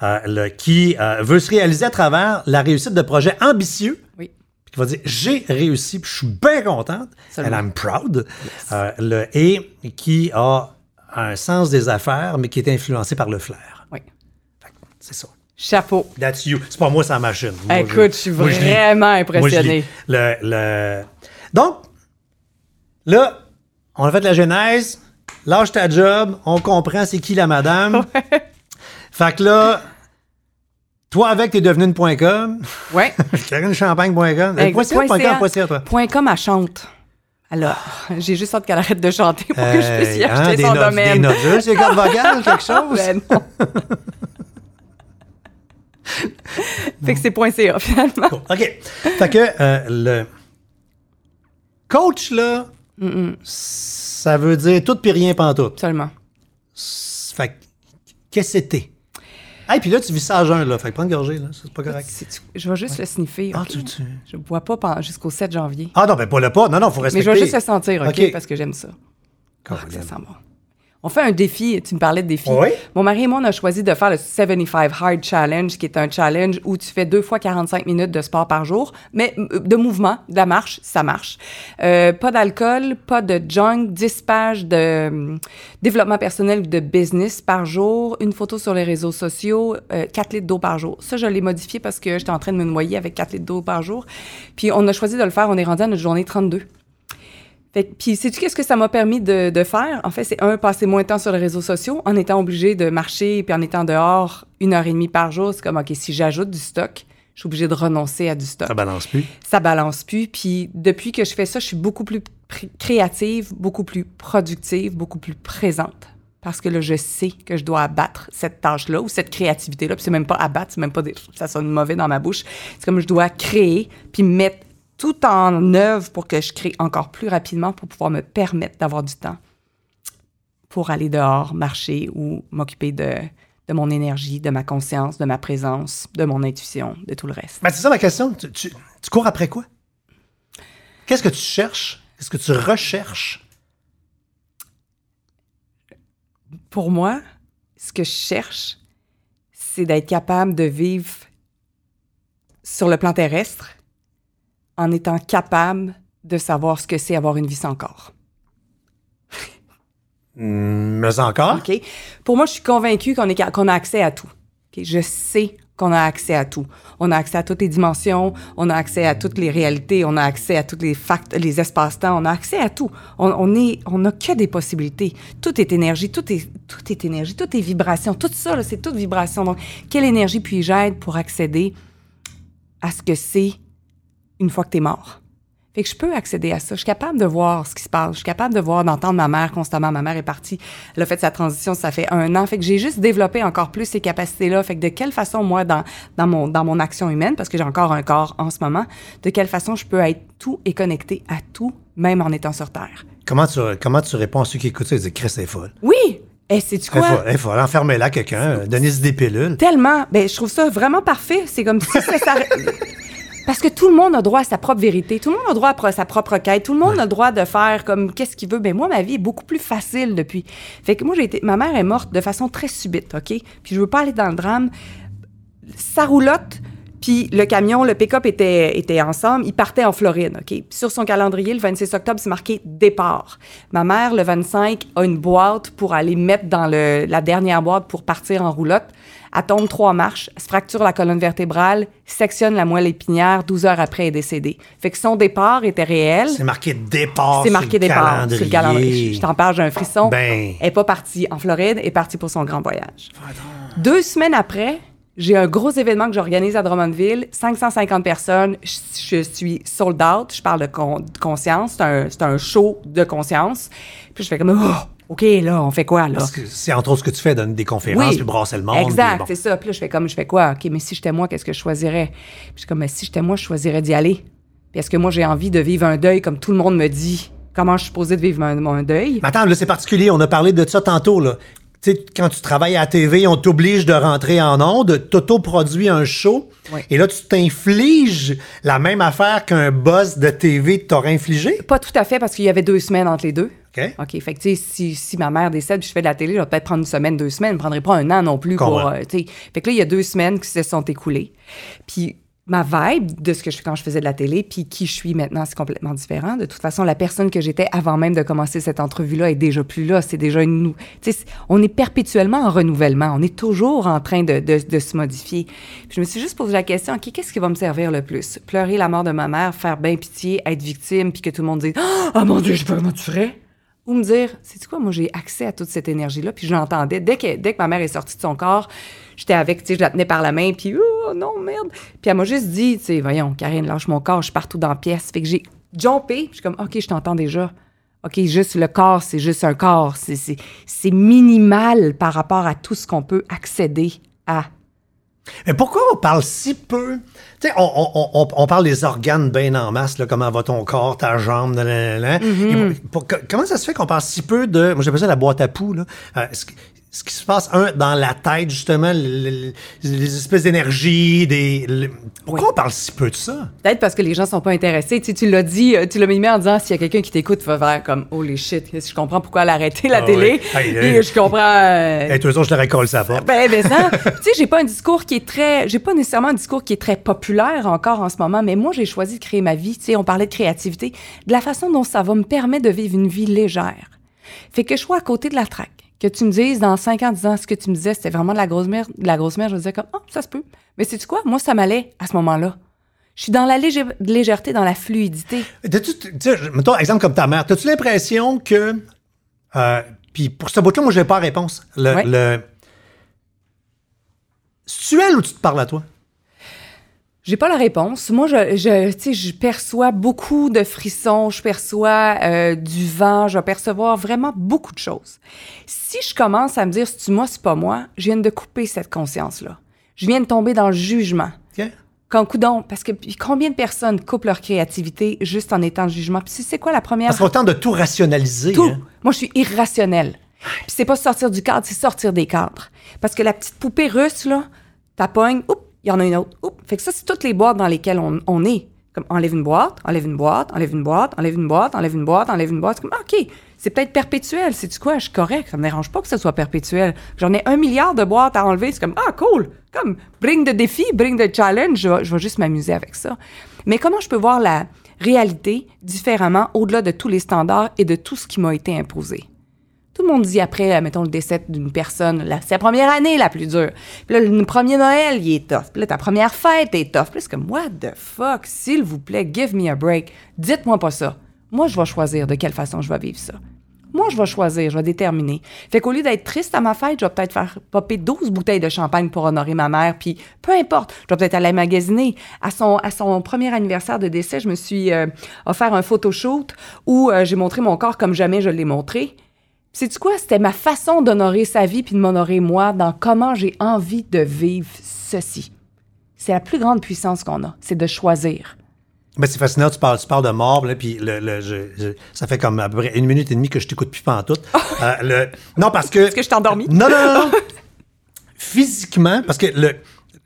[SPEAKER 1] euh, le- qui euh, veut se réaliser à travers la réussite de projets ambitieux,
[SPEAKER 3] oui.
[SPEAKER 1] Qui va dire j'ai réussi, puis je suis bien contente, and. I'm proud, Euh, le, et qui a un sens des affaires, mais qui est influencé par le flair.
[SPEAKER 3] Oui.
[SPEAKER 1] C'est ça.
[SPEAKER 3] Chapeau.
[SPEAKER 1] That's you. C'est pas moi, c'est la machine. Moi,
[SPEAKER 3] Écoute, je suis
[SPEAKER 1] moi,
[SPEAKER 3] vraiment
[SPEAKER 1] Moi, je lis.
[SPEAKER 3] impressionnée.
[SPEAKER 1] Le, le... Donc, là, on a fait la genèse. Lâche ta job. On comprend c'est qui la madame. Fait que là, toi avec, t'es devenu une point .com.
[SPEAKER 3] Ouais.
[SPEAKER 1] CarineChampagne.com. Euh,
[SPEAKER 3] Ex-
[SPEAKER 1] Point .ca, point
[SPEAKER 3] .ca.
[SPEAKER 1] .com, point .ca, toi.
[SPEAKER 3] Point com, elle chante. Alors, j'ai juste hâte qu'elle arrête de chanter pour que je puisse y
[SPEAKER 1] Hey, hein,
[SPEAKER 3] acheter
[SPEAKER 1] des
[SPEAKER 3] son
[SPEAKER 1] notes-
[SPEAKER 3] domaine.
[SPEAKER 1] Des notes juste, des cordes vocales, quelque chose?
[SPEAKER 3] Ben non. fait que c'est point .ca, finalement.
[SPEAKER 1] Cool. OK. Fait que euh, le coach, là, ça veut dire tout puis rien pantoute.
[SPEAKER 3] Absolument.
[SPEAKER 1] Fait que, qu'est-ce que c'était? Hey, puis là, tu vis ça à jeun, là. Fait que prends une gorgée, là. C'est pas correct.
[SPEAKER 3] Je vais juste le sniffer.
[SPEAKER 1] Ah,
[SPEAKER 3] ok?
[SPEAKER 1] tu.
[SPEAKER 3] Je bois pas jusqu'au 7 janvier.
[SPEAKER 1] Ah, non, ben pas le pas. Non, non, faut
[SPEAKER 3] Mais
[SPEAKER 1] respecter.
[SPEAKER 3] je vais juste le sentir, OK? Parce que j'aime ça. Ah, ça sent bon. On fait un défi. Tu me parlais de défi.
[SPEAKER 1] Oui.
[SPEAKER 3] Mon mari et moi, on a choisi de faire le 75 Hard Challenge, qui est un challenge où tu fais deux fois 45 minutes de sport par jour, mais euh, de mouvement, de la marche, ça marche. Euh, pas d'alcool, pas de junk, 10 pages de euh, développement personnel ou de business par jour, une photo sur les réseaux sociaux, euh, 4 litres d'eau par jour. Ça, je l'ai modifié parce que j'étais en train de me noyer avec 4 litres d'eau par jour. Puis on a choisi de le faire, on est rendu à notre journée 32. Puis, sais-tu qu'est-ce que ça m'a permis de, de faire? En fait, c'est un, passer moins de temps sur les réseaux sociaux en étant obligé de marcher puis en étant dehors une heure et demie par jour. C'est comme, OK, si j'ajoute du stock, je suis obligée de renoncer à du stock.
[SPEAKER 1] Ça balance plus.
[SPEAKER 3] Ça balance plus. Puis, depuis que je fais ça, je suis beaucoup plus créative, beaucoup plus productive, beaucoup plus présente. Parce que là, je sais que je dois abattre cette tâche-là ou cette créativité-là. Puis c'est même pas abattre, c'est même pas des... ça sonne mauvais dans ma bouche. C'est comme je dois créer puis mettre tout en œuvre pour que je crée encore plus rapidement pour pouvoir me permettre d'avoir du temps pour aller dehors, marcher ou m'occuper de, de mon énergie, de ma conscience, de ma présence, de mon intuition, de tout le reste.
[SPEAKER 1] Ben, c'est ça ma question. Tu, tu- tu cours après quoi? Qu'est-ce que tu cherches? Qu'est-ce que tu recherches?
[SPEAKER 3] Pour moi, ce que je cherche, c'est d'être capable de vivre sur le plan terrestre en étant capable de savoir ce que c'est avoir une vie sans corps.
[SPEAKER 1] Hmm, Mais encore?
[SPEAKER 3] OK? Pour moi, je suis convaincue qu'on a accès à tout. OK? Je sais qu'on a accès à tout. On a accès à toutes les dimensions, on a accès à toutes les réalités, on a accès à tous les facts, les espaces-temps, on a accès à tout. On, on est, on n'a que des possibilités. Tout est énergie, tout est, tout est énergie, tout est vibration. Tout ça, c'est toute vibration. Donc, quelle énergie puis-je être pour accéder à ce que c'est une fois que tu es mort? Fait que je peux accéder à ça. Je suis capable de voir ce qui se passe. Je suis capable de voir, d'entendre ma mère constamment. Ma mère est partie. Elle a fait sa transition, ça fait un an. Fait que j'ai juste développé encore plus ces capacités-là. Fait que de quelle façon, moi, dans, dans, mon, dans mon action humaine, parce que j'ai encore un corps en ce moment, de quelle façon je peux être tout et connecté à tout, même en étant sur Terre?
[SPEAKER 1] Comment tu, comment tu réponds à ceux qui écoutent ça? Ils disent, Chris, c'est folle?
[SPEAKER 3] Oui! Et c'est-tu
[SPEAKER 1] Elle est
[SPEAKER 3] quoi?
[SPEAKER 1] folle. Elle est folle. Enfermez-la quelqu'un. Donnez-y des pilules.
[SPEAKER 3] Tellement. Ben, je trouve ça vraiment parfait. C'est comme si ça Parce que tout le monde a droit à sa propre vérité. Tout le monde a droit à sa propre quête. Tout le monde a droit de faire comme qu'est-ce qu'il veut. Ben, moi, ma vie est beaucoup plus facile depuis. Fait que moi, j'ai été, ma mère est morte de façon très subite, OK? Puis je veux pas aller dans le drame. Sa roulotte, puis le camion, le pick-up était, était ensemble. Ils partaient en Floride, OK? Sur son calendrier, le 26 octobre, c'est marqué départ. Ma mère, le 25, a une boîte pour aller mettre dans le, la dernière boîte pour partir en roulotte. Elle tombe trois marches, se fracture la colonne vertébrale, sectionne la moelle épinière, 12 heures après, elle est décédée. Fait que son départ était réel.
[SPEAKER 1] C'est marqué départ.
[SPEAKER 3] C'est
[SPEAKER 1] sur
[SPEAKER 3] marqué
[SPEAKER 1] le
[SPEAKER 3] départ sur le calendrier. Je t'en parle, j'ai un frisson.
[SPEAKER 1] Ben.
[SPEAKER 3] Elle n'est pas partie en Floride, elle est partie pour son grand voyage. Deux semaines après, j'ai un gros événement que j'organise à Drummondville, 550 personnes, je, je suis sold out, je parle de, con- de conscience, c'est un, un show de conscience. Puis je fais comme, oh, OK, là, on fait quoi, là?
[SPEAKER 1] C'est entre autres ce que tu fais, donner des conférences, puis brasser le monde.
[SPEAKER 3] Exact,
[SPEAKER 1] bon.
[SPEAKER 3] c'est ça. Puis là, je fais comme, je fais quoi? OK, mais si j'étais moi, qu'est-ce que je choisirais? Puis je suis comme, mais si j'étais moi, je choisirais d'y aller. Puis est-ce que moi, j'ai envie de vivre un deuil comme tout le monde me dit? Comment je suis supposée de vivre un, un deuil?
[SPEAKER 1] Mais attends, là, c'est particulier. On a parlé de ça tantôt, là. Tu sais, quand tu travailles à la TV, on t'oblige de rentrer en onde, t'auto-produis un show,
[SPEAKER 3] Oui.
[SPEAKER 1] et là, tu t'infliges la même affaire qu'un boss de TV t'aurait infligé.
[SPEAKER 3] Pas tout à fait, parce qu'il y avait deux semaines entre les deux.
[SPEAKER 1] OK?
[SPEAKER 3] OK, fait que, tu sais, si, si ma mère décède puis je fais de la télé, je vais peut-être prendre une semaine, deux semaines. Je ne prendrai pas un an non plus pour. Euh. Fait que là, il y a deux semaines qui se sont écoulées. Puis ma vibe de ce que je fais quand je faisais de la télé, puis qui je suis maintenant, c'est complètement différent. De toute façon, la personne que j'étais avant même de commencer cette entrevue-là est déjà plus là. C'est déjà une. on est perpétuellement en renouvellement. On est toujours en train de, se modifier. Je me suis juste posé la question, OK, qu'est-ce qui va me servir le plus? Pleurer la mort de ma mère, faire bien pitié, être victime, puis que tout le monde dise Oh mon Dieu, je sais pas comment? Ou me dire, c'est quoi, moi j'ai accès à toute cette énergie-là, puis je l'entendais. Dès que, dès que ma mère est sortie de son corps, j'étais avec, tu sais, je la tenais par la main, puis oh non, merde. Puis elle m'a juste dit, tu sais, voyons, Karine, lâche mon corps, je suis partout dans la pièce. Fait que j'ai jumpé, puis je suis comme, OK, je t'entends déjà. OK, juste le corps, c'est juste un corps. C'est- C'est c'est minimal par rapport à tout ce qu'on peut accéder à.
[SPEAKER 1] Mais pourquoi on parle si peu? Tu sais, on, on- on- on parle des organes bien en masse, là, comment va ton corps, ta jambe. Et pour- pour- comment ça se fait qu'on parle si peu de. Moi, j'appelle ça la boîte à poux, là? Euh, ce, qui- se passe, un, dans la tête, justement, le- le- les espèces d'énergie, des. le- pourquoi
[SPEAKER 3] Oui.
[SPEAKER 1] on parle si peu de ça?
[SPEAKER 3] Peut-être parce que les gens sont pas intéressés. Tu, sais, tu l'as dit, euh, tu l'as mis en disant s'il y a quelqu'un qui t'écoute, tu vas faire comme holy shit, je comprends pourquoi elle a arrêté la
[SPEAKER 1] Ah
[SPEAKER 3] télé.
[SPEAKER 1] Hey,
[SPEAKER 3] Et
[SPEAKER 1] hey.
[SPEAKER 3] je comprends. euh,
[SPEAKER 1] Et tous les autres, je te récolte ça porte.
[SPEAKER 3] Ben, ben ça, tu sais, j'ai pas un discours qui est très, j'ai pas nécessairement un discours qui est très populaire encore en ce moment, mais moi, j'ai choisi de créer ma vie. Tu sais, on parlait de créativité, de la façon dont ça va me permettre de vivre une vie légère. Fait que je sois à côté de la traque, que tu me dises dans 5 ans, 10 ans, ce que tu me disais, c'était vraiment de la grosse merde, de la grosse merde, je me disais comme, oh, ça se peut. Mais c'est tu quoi? Moi, ça m'allait à ce moment-là. Je suis dans la légè- légèreté, dans la fluidité.
[SPEAKER 1] T'as-tu- tu mettons, exemple comme ta mère, as-tu l'impression que. euh, Puis pour ce bout-là, moi, j'ai pas la réponse. Le.
[SPEAKER 3] Ouais.
[SPEAKER 1] le C'est-tu elle ou tu te parles à toi?
[SPEAKER 3] J'ai pas la réponse. Moi, je, je, tu sais, je perçois beaucoup de frissons, je perçois euh, du vent, je vais percevoir vraiment beaucoup de choses. Si je commence à me dire, c'est moi, c'est pas moi, je viens de couper cette conscience-là. Je viens de tomber dans le jugement.
[SPEAKER 1] OK?
[SPEAKER 3] Quand coudon, parce que combien de personnes coupent leur créativité juste en étant en jugement? Puis c'est quoi la première
[SPEAKER 1] Parce qu'on tente de tout rationaliser.
[SPEAKER 3] tout.
[SPEAKER 1] hein.
[SPEAKER 3] Moi, je suis irrationnelle. Puis c'est pas sortir du cadre, c'est sortir des cadres. Parce que la petite poupée russe, là, t'as pogne, oups, il y en a une autre. Fait que ça, c'est toutes les boîtes dans lesquelles on, on est. Comme enlève une boîte, enlève une boîte, enlève une boîte, enlève une boîte, enlève une boîte, enlève une boîte. C'est comme, OK, c'est peut-être perpétuel. C'est du quoi? Je suis correct. Ça me dérange pas que ce soit perpétuel. J'en ai un milliard de boîtes à enlever. C'est comme, ah, cool. Comme, bring the défi, bring the challenge. Je je vais juste m'amuser avec ça. Mais comment je peux voir la réalité différemment au-delà de tous les standards et de tout ce qui m'a été imposé? Tout le monde dit après, euh, mettons, le décès d'une personne, c'est la première année la plus dure. Puis là, le premier Noël, il est tough. Puis là, ta première fête est tough. C'est comme, what the fuck, s'il vous plaît, give me a break. Dites-moi pas ça. Moi, je vais choisir de quelle façon je vais vivre ça. Moi, je vais choisir, je vais déterminer. Fait qu'au lieu d'être triste à ma fête, je vais peut-être faire popper 12 bouteilles de champagne pour honorer ma mère, puis peu importe, je vais peut-être aller magasiner. À son, à son premier anniversaire de décès, je me suis euh, offert un photoshoot où euh, j'ai montré mon corps comme jamais je l'ai montré. C'est quoi? C'était ma façon d'honorer sa vie puis de m'honorer moi dans comment j'ai envie de vivre ceci. C'est la plus grande puissance qu'on a, c'est de choisir.
[SPEAKER 1] Ben, c'est fascinant, tu parles, tu parles de mort, là, puis le, le- je- je- ça fait comme à peu près une minute et demie que je t'écoute plus pas en tout. Euh, le, non, parce que.
[SPEAKER 3] Est-ce que je t'ai endormi?
[SPEAKER 1] Non, non, non. non. Physiquement, parce que le.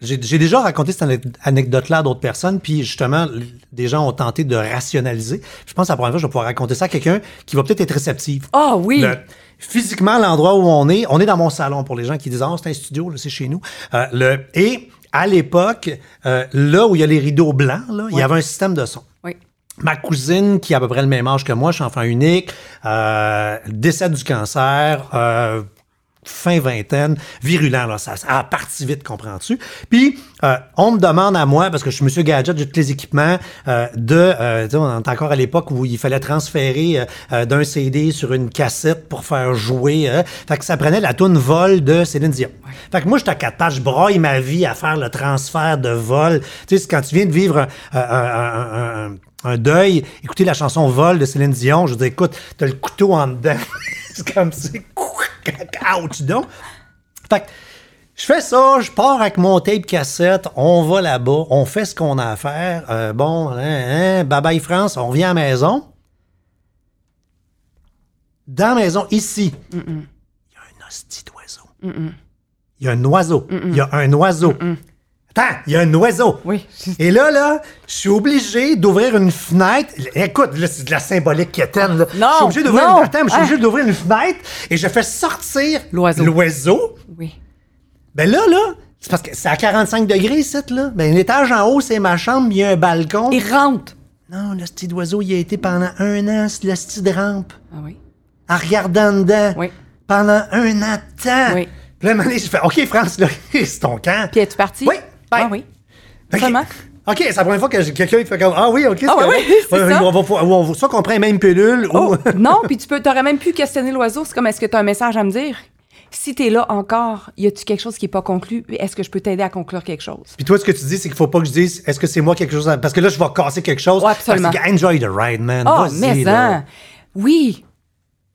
[SPEAKER 1] J'ai déjà raconté cette ane- anecdote-là à d'autres personnes, puis justement, des gens ont tenté de rationaliser. Je pense que la première fois, je vais pouvoir raconter ça à quelqu'un qui va peut-être être réceptif.
[SPEAKER 3] Ah oui!
[SPEAKER 1] Le- physiquement, l'endroit où on est, on est dans mon salon pour les gens qui disent Ah, c'est un studio, là, c'est chez nous. Euh, le, et à l'époque, euh, là où il y a les rideaux blancs, là, il y avait un système de son.
[SPEAKER 3] Oui.
[SPEAKER 1] Ma cousine, qui a à peu près le même âge que moi, je suis enfant unique, euh, décède du cancer, euh, fin vingtaine, virulent, là, ça, ça a parti vite, comprends-tu? Puis, euh, on me demande à moi, parce que je suis monsieur Gadget, j'ai tous les équipements, euh, de, euh, tu sais, on est encore à l'époque où il fallait transférer euh, euh, d'un CD sur une cassette pour faire jouer. euh. fait que ça prenait la toune vol de Céline Dion. Fait que moi, j'étais à quatre pattes, je broye ma vie à faire le transfert de vol. Tu sais, quand tu viens de vivre un- un- un- un- deuil, écouter la chanson Vol de Céline Dion, je dire, écoute, t'as le couteau en dedans. c'est comme c'est. Ouch, donc. Fait que je fais ça, je pars avec mon tape cassette, on va là-bas, on fait ce qu'on a à faire. Euh, bon, hein, hein, bye bye France, on revient à la maison. Dans la maison, ici, il y a un hostie d'oiseau. Il y a un oiseau. Il y a un oiseau. Attends, il y a un oiseau.
[SPEAKER 3] Oui.
[SPEAKER 1] Et là, là, je suis obligé d'ouvrir une fenêtre. Écoute, là, c'est de la symbolique qui là.
[SPEAKER 3] Non,
[SPEAKER 1] Je suis obligé d'ouvrir
[SPEAKER 3] non.
[SPEAKER 1] une... Attends, je suis
[SPEAKER 3] Ah.
[SPEAKER 1] obligé d'ouvrir une fenêtre et je fais sortir
[SPEAKER 3] L'oiseau.
[SPEAKER 1] l'oiseau.
[SPEAKER 3] Oui.
[SPEAKER 1] Ben là, là, c'est parce que c'est à 45 degrés, ici, là. Ben, l'étage en haut, c'est ma chambre, il y a un balcon.
[SPEAKER 3] Il rentre.
[SPEAKER 1] Non, le style d'oiseau, il a été pendant un an, c'est le style de rampe,
[SPEAKER 3] Ah oui.
[SPEAKER 1] en regardant dedans.
[SPEAKER 3] Oui.
[SPEAKER 1] Pendant un an de temps.
[SPEAKER 3] Oui.
[SPEAKER 1] Puis là, je fais, OK, France, là, c'est ton camp.
[SPEAKER 3] Puis es-tu parti?
[SPEAKER 1] Oui. Ben,
[SPEAKER 3] Ah oui.
[SPEAKER 1] OK.
[SPEAKER 3] Vraiment?
[SPEAKER 1] OK, c'est la première fois que quelqu'un fait comme Ah oui, OK, c'est
[SPEAKER 3] Ah
[SPEAKER 1] correct.
[SPEAKER 3] oui, c'est ça.
[SPEAKER 1] On va, on va- soit qu'on prend la même pilule
[SPEAKER 3] Oh,
[SPEAKER 1] ou.
[SPEAKER 3] non, puis tu peux, t'aurais même pu questionner l'oiseau. C'est comme, est-ce que tu as un message à me dire? Si t'es là encore, y a-tu quelque chose qui est pas conclu? Est-ce que je peux t'aider à conclure quelque chose?
[SPEAKER 1] Puis toi, ce que tu dis, c'est qu'il faut pas que je dise Est-ce que c'est moi quelque chose à- Parce que là, je vais casser quelque chose.
[SPEAKER 3] Ouais, absolument.
[SPEAKER 1] Parce que enjoy the ride, man. Vas-y,
[SPEAKER 3] mais ça! Oui!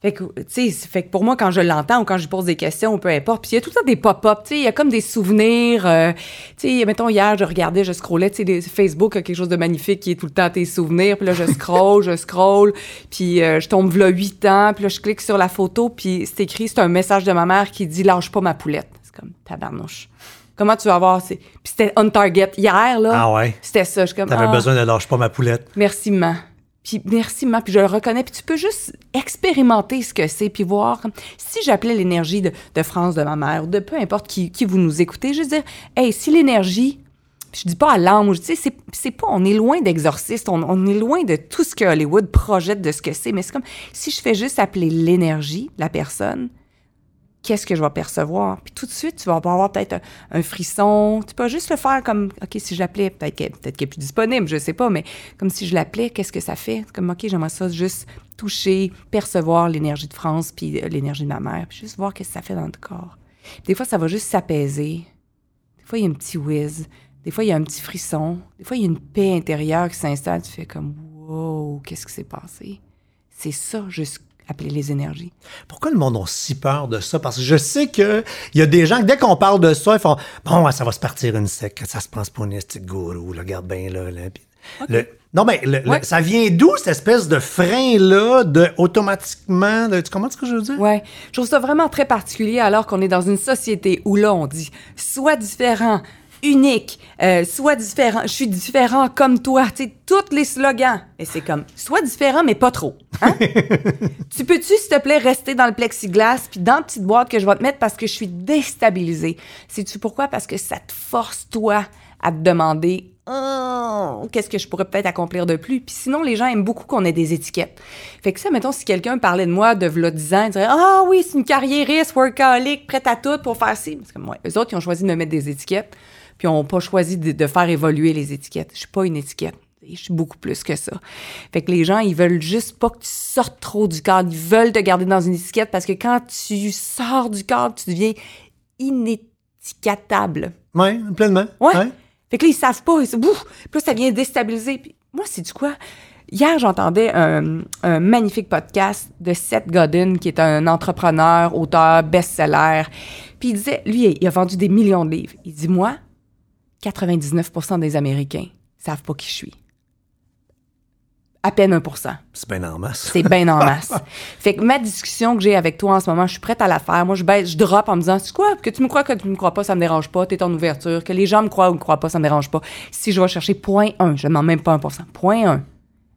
[SPEAKER 3] Fait que, tu sais, fait que pour moi, quand je l'entends ou quand je lui pose des questions ou peu importe, puis il y a tout le temps des pop-up, tu sais, il y a comme des souvenirs. euh, tu sais, mettons, hier, je regardais, je scrollais, tu sais, Facebook a quelque chose de magnifique qui est tout le temps tes souvenirs, puis là, je scroll, je scroll, puis euh, je tombe là 8 ans, puis là, je clique sur la photo, puis c'est écrit, c'est un message de ma mère qui dit « Lâche pas ma poulette ». C'est comme, tabarnouche. Comment tu vas voir? c'est- Puis c'était on target. Hier, là,
[SPEAKER 1] Ah ouais.
[SPEAKER 3] c'était ça. Je comme,
[SPEAKER 1] T'avais
[SPEAKER 3] ah.
[SPEAKER 1] besoin de lâche pas ma poulette.
[SPEAKER 3] Merci, maman. Puis merci, maman. Puis je le reconnais. Puis tu peux juste expérimenter ce que c'est, puis voir. Si j'appelais l'énergie de, France, de ma mère, de peu importe qui, qui vous nous écoutez, juste dire, hey, si l'énergie, je dis pas à l'âme, je dis, c'est, c'est pas, on est loin d'exorciste, on, on est loin de tout ce que Hollywood projette de ce que c'est, mais c'est comme, si je fais juste appeler l'énergie, la personne, qu'est-ce que je vais percevoir? Puis tout de suite, tu vas avoir peut-être un, un frisson. Tu peux juste le faire comme, OK, si je l'appelais, peut-être qu'elle peut est plus disponible, je sais pas, mais comme si je l'appelais, qu'est-ce que ça fait? Comme, OK, j'aimerais ça juste toucher, percevoir l'énergie de France puis euh, l'énergie de ma mère, puis juste voir qu'est-ce que ça fait dans le corps. Des fois, ça va juste s'apaiser. Des fois, il y a un petit whiz. Des fois, il y a un petit frisson. Des fois, il y a une paix intérieure qui s'installe. Tu fais comme, wow, qu'est-ce qui s'est passé? C'est ça, juste appeler les énergies.
[SPEAKER 1] Pourquoi le monde a si peur de ça? Parce que je sais qu'il y a des gens, que dès qu'on parle de ça, ils font Bon, ça va se partir une sec, ça se pense pour une petite gourou, là, regarde bien là. le- non, mais
[SPEAKER 3] Ouais.
[SPEAKER 1] ça vient d'où cette espèce de frein-là, de automatiquement. de- tu comprends ce que je veux dire?
[SPEAKER 3] Ouais, je trouve ça vraiment très particulier alors qu'on est dans une société où là on dit sois différent, unique, euh, sois différent, je suis différent comme toi, tu sais tous les slogans. Et c'est comme sois différent mais pas trop. Hein? tu peux-tu s'il te plaît rester dans le plexiglas puis dans la petite boîte que je vais te mettre parce que je suis déstabilisée? Sais-tu pourquoi? Parce que ça te force toi à te demander Oh, qu'est-ce que je pourrais peut-être accomplir de plus? Puis sinon, les gens aiment beaucoup qu'on ait des étiquettes. Fait que ça, mettons, si quelqu'un parlait de moi de v'là 10 ans, il dirait Ah oui, c'est une carriériste, workaholic, prête à tout pour faire ci. Parce que moi, eux autres, ils ont choisi de me mettre des étiquettes, puis ils n'ont pas choisi de, de faire évoluer les étiquettes. Je suis pas une étiquette. Je suis beaucoup plus que ça. Fait que les gens, ils veulent juste pas que tu sortes trop du cadre. Ils veulent te garder dans une étiquette parce que quand tu sors du cadre, tu deviens inétiquetable.
[SPEAKER 1] Oui, pleinement.
[SPEAKER 3] Ouais.
[SPEAKER 1] Ouais.
[SPEAKER 3] Fait que là, ils savent pas. Ils Ouf! Puis là, ça vient déstabiliser. Puis moi, c'est du quoi? Hier, j'entendais un, un magnifique podcast de Seth Godin, qui est un entrepreneur, auteur, best-seller. Puis il disait, lui, il a vendu des millions de livres. Il dit, moi, 99% des Américains savent pas qui je suis. À peine 1
[SPEAKER 1] C'est bien en masse.
[SPEAKER 3] c'est bien en masse. fait que ma discussion que j'ai avec toi en ce moment, je suis prête à la faire. Moi, je baisse, je drop en me disant, c'est quoi? Que tu me crois, que tu me crois pas, ça me dérange pas. T'es en ouverture. Que les gens me croient ou me croient pas, ça me dérange pas. Si je vais chercher point 1, je demande même pas 1% Point 1.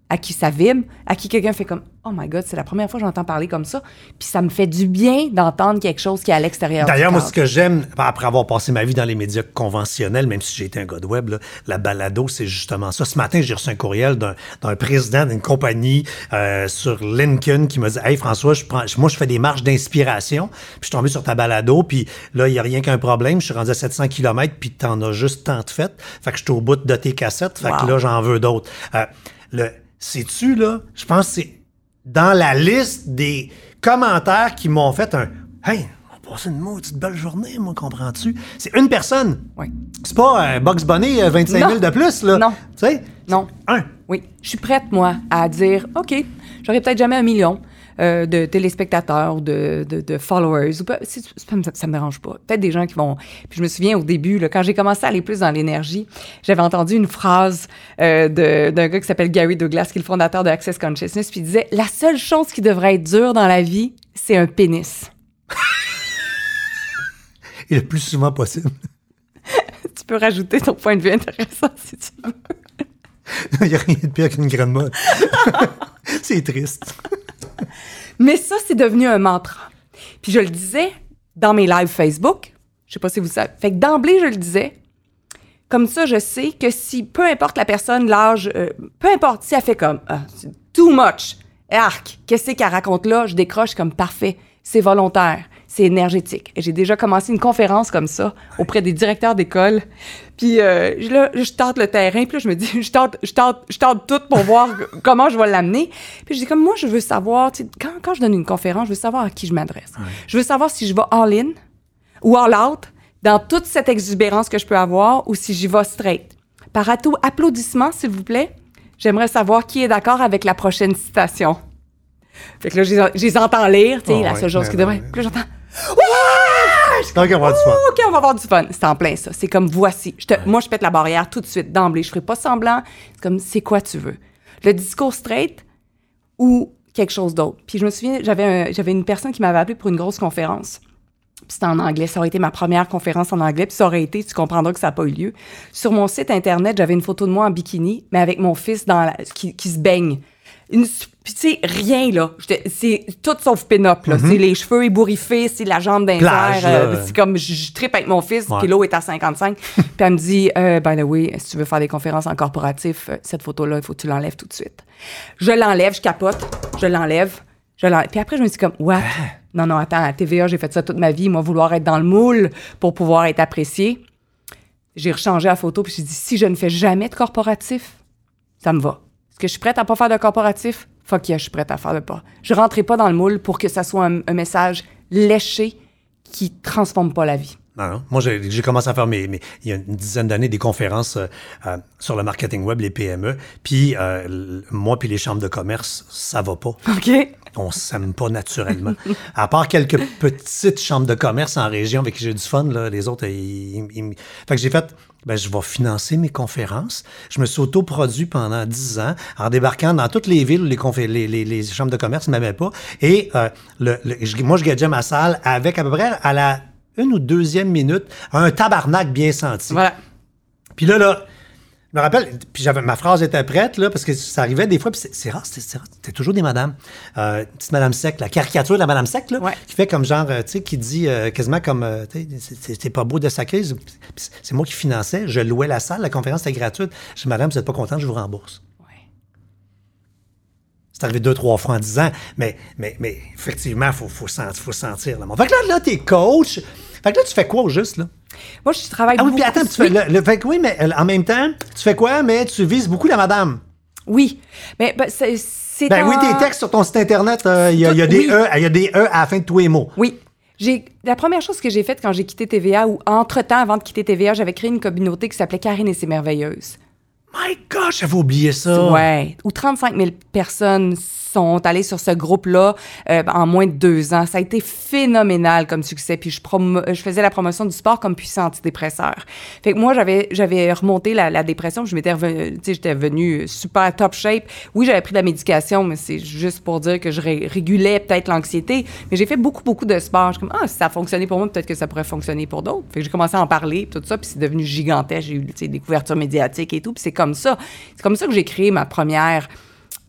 [SPEAKER 3] À qui ça vibre, à qui quelqu'un fait comme, oh my god, c'est la première fois que j'entends parler comme ça. Puis ça me fait du bien d'entendre quelque chose qui est à l'extérieur.
[SPEAKER 1] D'ailleurs, moi, ce que j'aime, après avoir passé ma vie dans les médias conventionnels, même si j'ai été un gars de web, là, la balado, c'est justement ça. Ce matin, j'ai reçu un courriel d'un président d'une compagnie euh, sur Lincoln qui m'a dit Hey François, je prends, moi, je fais des marches d'inspiration. Puis je suis tombé sur ta balado, puis là, il n'y a rien qu'un problème. Je suis rendu à 700 km, puis t'en as juste tant de fait. Fait que je suis au bout de tes cassettes. Fait que là, j'en veux d'autres. Euh, le sais-tu, là, je pense que c'est dans la liste des commentaires qui m'ont fait un Hey, on va passer une maudite belle journée, moi, comprends-tu? C'est une personne.
[SPEAKER 3] Oui.
[SPEAKER 1] C'est pas un Box Bunny euh, 25 000
[SPEAKER 3] Non.
[SPEAKER 1] de plus, là.
[SPEAKER 3] Non.
[SPEAKER 1] Tu sais?
[SPEAKER 3] Non.
[SPEAKER 1] Un.
[SPEAKER 3] Oui, je suis prête, moi, à dire, OK, j'aurai peut-être jamais un million. Euh, de téléspectateurs de, de, de followers. ou pas- c'est- Ça ça me dérange pas. Peut-être des gens qui vont... Puis je me souviens au début, là, quand j'ai commencé à aller plus dans l'énergie, j'avais entendu une phrase euh, d'un gars qui s'appelle Gary Douglas, qui est le fondateur de Access Consciousness, puis il disait « La seule chose qui devrait être dure dans la vie, c'est un pénis.
[SPEAKER 1] Et le plus souvent possible. »
[SPEAKER 3] Tu peux rajouter ton point de vue intéressant si tu veux.
[SPEAKER 1] Il n'y a rien de pire qu'une grande mode. c'est triste.
[SPEAKER 3] Mais ça, c'est devenu un mantra. Puis je le disais dans mes lives Facebook. Je sais pas si vous savez. Fait que d'emblée, je le disais. Comme ça, je sais que si, peu importe la personne, l'âge, euh, peu importe si elle fait comme ah, too much, arc, qu'est-ce qu'elle raconte là, je décroche comme parfait. C'est volontaire, c'est énergétique. Et j'ai déjà commencé une conférence comme ça auprès des directeurs d'école. Puis euh, là, je tente le terrain, puis là, je me dis, je tente, je tente, je tente tout pour voir comment je vais l'amener. Puis je dis comme moi, je veux savoir, tu sais, quand, quand je donne une conférence, je veux savoir à qui je m'adresse. Je veux savoir si je vais all-in ou all-out dans toute cette exubérance que je peux avoir ou si j'y vais straight. Par applaudissement, s'il vous plaît, j'aimerais savoir qui est d'accord avec la prochaine citation. Fait que là, je les- entends lire, tu sais,
[SPEAKER 1] Oh,
[SPEAKER 3] la seule chose qui devrait. Puis là,
[SPEAKER 1] Tant qu'on va avoir du fun.
[SPEAKER 3] OK, on va avoir du fun. C'est en plein ça. C'est comme voici. Je te- Moi, je pète la barrière tout de suite, d'emblée. Je ferai pas semblant. C'est comme c'est quoi tu veux? Le discours straight ou quelque chose d'autre. Puis je me souviens, j'avais un- j'avais une personne qui m'avait appelé pour une grosse conférence. Puis c'était en anglais. Ça aurait été ma première conférence en anglais. Puis ça aurait été, tu comprendras que ça n'a pas eu lieu. Sur mon site Internet, j'avais une photo de moi en bikini, mais avec mon fils dans la- qui, qui se baigne. Une, sais, rien, là. C'est tout sauf pin-up, là. C'est les cheveux ébouriffés, c'est la jambe d'un
[SPEAKER 1] Mhm. Là.
[SPEAKER 3] c'est comme, je, je trippe avec mon fils,
[SPEAKER 1] Ouais.
[SPEAKER 3] puis l'eau est à 55. puis elle me dit, euh, by the way, si tu veux faire des conférences en corporatif, euh, cette photo-là, il faut que tu l'enlèves tout de suite. Je l'enlève, je capote, je l'enlève, je l'enlève. Puis après, je me dis comme, what?
[SPEAKER 1] Ah.
[SPEAKER 3] Non, non, attends, à TVA, j'ai fait ça toute ma vie, moi, vouloir être dans le moule pour pouvoir être apprécié. J'ai rechangé la photo, puis j'ai dit, si je ne fais jamais de corporatif, ça me va. Est-ce que je suis prête à pas faire de corporatif? Fuck yeah, je suis prête à faire de pas. Je rentrais pas dans le moule pour que ça soit un, un message léché qui transforme pas la vie.
[SPEAKER 1] Non, non. Moi, j'ai commencé à faire mes, mes- il y a une dizaine d'années des conférences euh, euh, sur le marketing web, les PME. Puis euh, moi, puis les chambres de commerce, ça va pas.
[SPEAKER 3] OK?
[SPEAKER 1] On s'aime pas naturellement. à part quelques petites chambres de commerce en région avec qui j'ai du fun, là, les autres, ils, ils- ils- Fait que j'ai fait, ben, je vais financer mes conférences. Je me suis autoproduit pendant 10 ans en débarquant dans toutes les villes où les, confé- les, les- les chambres de commerce ne m'aimaient pas. Et euh, le, moi, je gageais ma salle avec à peu près à la une ou deuxième minute un tabarnak bien senti.
[SPEAKER 3] Voilà.
[SPEAKER 1] Puis là, là, je me rappelle, puis j'avais, ma phrase était prête, là, parce que ça arrivait des fois, puis c'est, rare, c'est, c'est rare, c'était toujours des madames. Euh, petite madame sec, la caricature de la madame sec, là,
[SPEAKER 3] Ouais.
[SPEAKER 1] qui fait comme genre, euh, tu sais, qui dit euh, quasiment comme, tu sais, c'est, pas beau de sacrer. Puis c'est, moi qui finançais, je louais la salle, la conférence était gratuite. Je dis, madame, vous êtes pas contente, je vous rembourse.
[SPEAKER 3] Ouais.
[SPEAKER 1] C'est arrivé deux, trois fois en dix ans, mais, mais, mais effectivement, il faut, faut sentir. Là. Fait que là, là, t'es coach. Fait que là, tu fais quoi au juste, là?
[SPEAKER 3] Moi, je travaille
[SPEAKER 1] Ah oui,
[SPEAKER 3] beaucoup.
[SPEAKER 1] puis attends, tu fais, le, le- fait que oui, mais euh, en même temps, tu fais quoi, mais tu vises beaucoup la madame.
[SPEAKER 3] Oui. Mais ben, c'est.
[SPEAKER 1] Ben oui, tes textes sur ton site internet, euh, il y, a- y des
[SPEAKER 3] oui.
[SPEAKER 1] E, il y a des E à la fin de tous les mots.
[SPEAKER 3] Oui. J'ai la première chose que j'ai faite quand j'ai quitté TVA ou entre-temps avant de quitter TVA, j'avais créé une communauté qui s'appelait Karine et ses merveilleuses.
[SPEAKER 1] My gosh, j'avais oublié ça.
[SPEAKER 3] Ouais. Où 35 000 personnes sont allées sur ce groupe-là euh, en moins de deux ans. Ça a été phénoménal comme succès. Puis je, je faisais la promotion du sport comme puissant antidépresseur. Fait que moi, j'avais, j'avais remonté la, la dépression. Je m'étais j'étais venue super top shape. Oui, j'avais pris de la médication, mais c'est juste pour dire que je ré- régulais peut-être l'anxiété. Mais j'ai fait beaucoup, beaucoup de sport. Je suis comme, ah, si ça a fonctionné pour moi, peut-être que ça pourrait fonctionner pour d'autres. Fait que j'ai commencé à en parler, tout ça, puis c'est devenu gigantesque. J'ai eu, des couvertures médiatiques et tout. Puis c'est comme ça. C'est comme ça que j'ai créé ma première,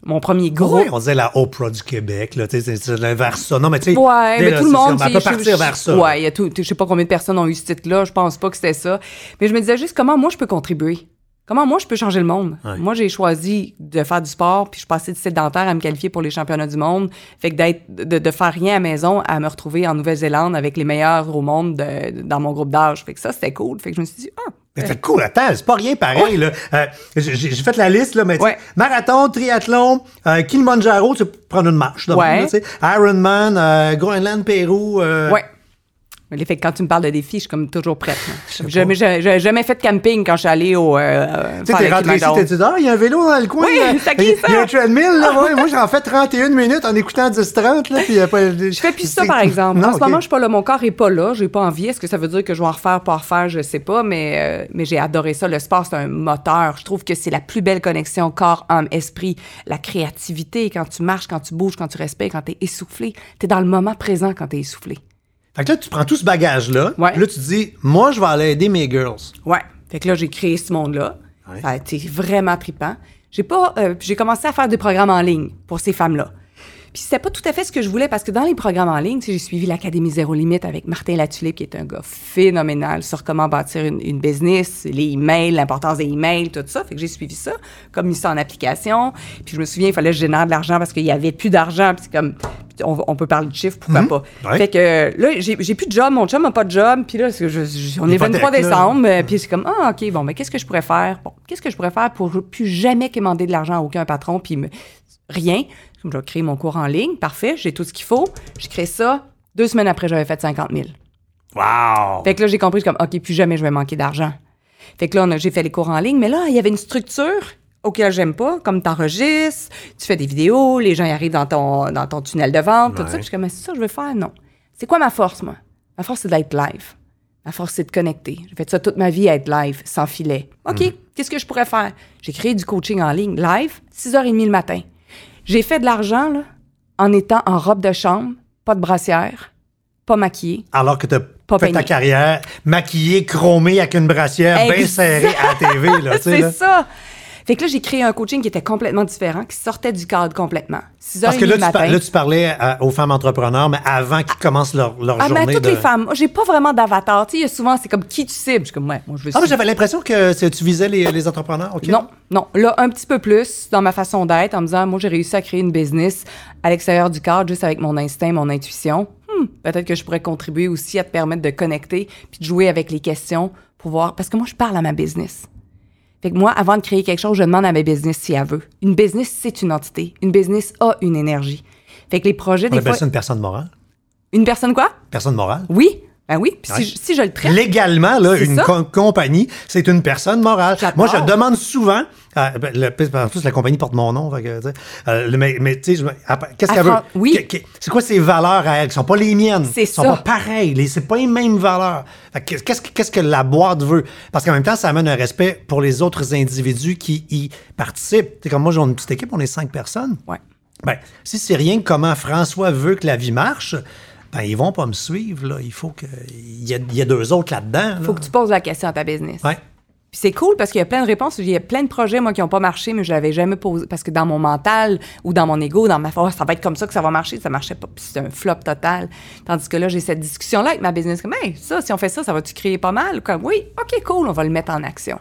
[SPEAKER 3] mon premier groupe.
[SPEAKER 1] On disait la Oprah du Québec, là, tu sais, vers ça. Non, mais tu sais.
[SPEAKER 3] Ouais, mais
[SPEAKER 1] là,
[SPEAKER 3] tout le monde.
[SPEAKER 1] Elle
[SPEAKER 3] tu
[SPEAKER 1] peut partir
[SPEAKER 3] je-
[SPEAKER 1] vers ça.
[SPEAKER 3] Ouais, il y a tout. Je sais pas combien de personnes ont eu ce titre-là. Je pense pas que c'était ça. Mais je me disais juste comment moi je peux contribuer? Comment moi je peux changer le monde?
[SPEAKER 1] Ouais.
[SPEAKER 3] Moi j'ai choisi de faire du sport, puis je suis passée de sédentaire à me qualifier pour les championnats du monde. Fait que d'être, de, de faire rien à la maison à me retrouver en Nouvelle-Zélande avec les meilleurs au monde de- dans mon groupe d'âge. Fait que ça c'était cool. Fait que je me suis dit ah.
[SPEAKER 1] Mais c'est cool, attends, c'est pas rien pareil. Là. Euh, j'ai, j'ai fait la liste, là, mais tu sais,
[SPEAKER 3] Ouais.
[SPEAKER 1] marathon, triathlon, euh, Kilimanjaro, tu prendre une marche. d'abord,
[SPEAKER 3] Ouais.
[SPEAKER 1] Ironman, euh, Groenland, Pérou. euh,
[SPEAKER 3] Ouais. Les fait que quand tu me parles de défis, je suis comme toujours prête. J'ai jamais, jamais fait de camping quand je suis allée au. Euh,
[SPEAKER 1] Tu sais, t'es rentré ici, t'es dit, ah, il y a un vélo dans le coin.
[SPEAKER 3] Oui, c'est qui,
[SPEAKER 1] Il y a-
[SPEAKER 3] ça?
[SPEAKER 1] Il y a un treadmill, là. ouais. Moi, j'en fais 31 minutes en écoutant 10-30, là. Puis il y a pas.
[SPEAKER 3] Je fais plus ça, par exemple.
[SPEAKER 1] Non,
[SPEAKER 3] en ce moment, je suis pas là. Mon corps est pas là. J'ai pas envie. Est-ce que ça veut dire que je vais en refaire, pas en refaire? Je sais pas. Mais, euh, mais j'ai adoré ça. Le sport, c'est un moteur. Je trouve que c'est la plus belle connexion corps, âme, esprit. La créativité, quand tu marches, quand tu bouges, quand tu respires, quand tu es essoufflé. Tu es dans le moment présent quand tu es essoufflé.
[SPEAKER 1] Fait que là, tu prends tout ce bagage-là.
[SPEAKER 3] Ouais.
[SPEAKER 1] Puis là, tu dis, moi, je vais aller aider mes girls.
[SPEAKER 3] Ouais. Fait que là, j'ai créé ce monde-là.
[SPEAKER 1] Ouais.
[SPEAKER 3] Ça a été vraiment trippant. J'ai pas, euh, j'ai commencé à faire des programmes en ligne pour ces femmes-là. Puis c'était pas tout à fait ce que je voulais parce que dans les programmes en ligne, j'ai suivi l'Académie Zéro Limite avec Martin Latulippe, qui est un gars phénoménal sur comment bâtir une, une business, les emails, l'importance des emails, tout ça. Fait que j'ai suivi ça, comme mis ça en application. Puis je me souviens, il fallait que je génère de l'argent parce qu'il y avait plus d'argent. Puis c'est comme, on, on peut parler de chiffres, pourquoi pas?
[SPEAKER 1] Ouais.
[SPEAKER 3] Fait que là, j'ai plus de job, mon chum n'a pas de job. Puis là, je- je- on est
[SPEAKER 1] Hypothèque,
[SPEAKER 3] 23
[SPEAKER 1] là.
[SPEAKER 3] décembre. Puis c'est comme, ah, OK, bon, mais qu'est-ce que je pourrais faire? Bon, qu'est-ce que je pourrais faire pour plus jamais commander de l'argent à aucun patron, puis me- rien? Je vais créer mon cours en ligne, parfait, j'ai tout ce qu'il faut. Je crée ça. Deux semaines après, j'avais fait 50 000.
[SPEAKER 1] Wow!
[SPEAKER 3] Fait que là, j'ai compris, comme, OK, plus jamais je vais manquer d'argent. Fait que là, j'ai fait les cours en ligne, mais là, il y avait une structure auquel j'aime pas, comme t'enregistres, tu fais des vidéos, les gens y arrivent dans ton, dans ton tunnel de vente, tout ça. Puis je suis comme, Mais c'est ça que je veux faire? Non. C'est quoi ma force, moi? Ma force, c'est d'être live. Ma force, c'est de connecter. J'ai fait ça toute ma vie, être live, sans filet. OK, qu'est-ce que je pourrais faire? J'ai créé du coaching en ligne, live, 6h30 le matin. J'ai fait de l'argent, là, en étant en robe de chambre, pas de brassière, pas maquillée.
[SPEAKER 1] Alors que t'as
[SPEAKER 3] Pas
[SPEAKER 1] fait ta carrière maquillée, chromée avec une brassière bien serrée à la TV, là, tu sais,
[SPEAKER 3] C'est ça. Fait que là, j'ai créé un coaching qui était complètement différent, qui sortait du cadre complètement. 6
[SPEAKER 1] Parce que là, tu, là, tu parlais à- aux femmes entrepreneurs, mais avant qu'ils commencent leur, leur
[SPEAKER 3] ah, mais
[SPEAKER 1] journée
[SPEAKER 3] à toutes
[SPEAKER 1] de...
[SPEAKER 3] les femmes. J'ai pas vraiment d'avatar. Tu sais, souvent, c'est comme qui tu cibles. Je suis comme, ouais, moi, je veux
[SPEAKER 1] Ah, mais j'avais l'impression que tu visais les, les entrepreneurs, OK?
[SPEAKER 3] Non, non. Là, un petit peu plus dans ma façon d'être, en me disant, moi, j'ai réussi à créer une business à l'extérieur du cadre, juste avec mon instinct, mon intuition. Hmm, peut-être que je pourrais contribuer aussi à te permettre de connecter puis de jouer avec les questions pour voir. Parce que moi, je parle à ma business. Fait que moi, avant de créer quelque chose, je demande à ma business si elle veut. Une business, c'est une entité. Une business a une énergie. Fait que les projets,
[SPEAKER 1] On
[SPEAKER 3] des
[SPEAKER 1] appelle
[SPEAKER 3] fois.
[SPEAKER 1] ça une personne morale?
[SPEAKER 3] Une personne quoi?
[SPEAKER 1] Personne morale.
[SPEAKER 3] Oui. Ben oui. Puis si, je- si je le traite.
[SPEAKER 1] Légalement, là, une co- compagnie, c'est une personne morale. Moi, je demande souvent, euh, ben, le- en plus, la compagnie porte mon nom, fait que, euh, le- mais, mais, tu sais, me- après, qu'est-ce qu'elle veut?
[SPEAKER 3] Oui.
[SPEAKER 1] C'est quoi ses valeurs à elle? Qui sont pas les miennes?
[SPEAKER 3] C'est
[SPEAKER 1] sont pas pareilles. Les- C'est pas les mêmes valeurs. Qu'est-ce que, la boîte veut? Parce qu'en même temps, ça amène un respect pour les autres individus qui y participent. Comme moi, j'ai une petite équipe, on est cinq personnes.
[SPEAKER 3] Ouais.
[SPEAKER 1] Ben, si c'est rien que comment François veut que la vie marche, ben, ils vont pas me suivre, là. Il faut que. Il y a, il y a deux autres là-dedans.
[SPEAKER 3] Faut
[SPEAKER 1] là.
[SPEAKER 3] que tu poses la question à ta business.
[SPEAKER 1] Ouais.
[SPEAKER 3] Puis c'est cool parce qu'il y a plein de réponses. Il y a plein de projets, moi, qui n'ont pas marché, mais je l'avais jamais posé. Parce que dans mon mental ou dans mon ego, dans ma force, ça va être comme ça que ça va marcher. Ça marchait pas. Puis c'est un flop total. Tandis que là, j'ai cette discussion-là avec ma business. Comme, hey, ça, si on fait ça, ça va-tu créer pas mal? Comme, oui, OK, cool, on va le mettre en action.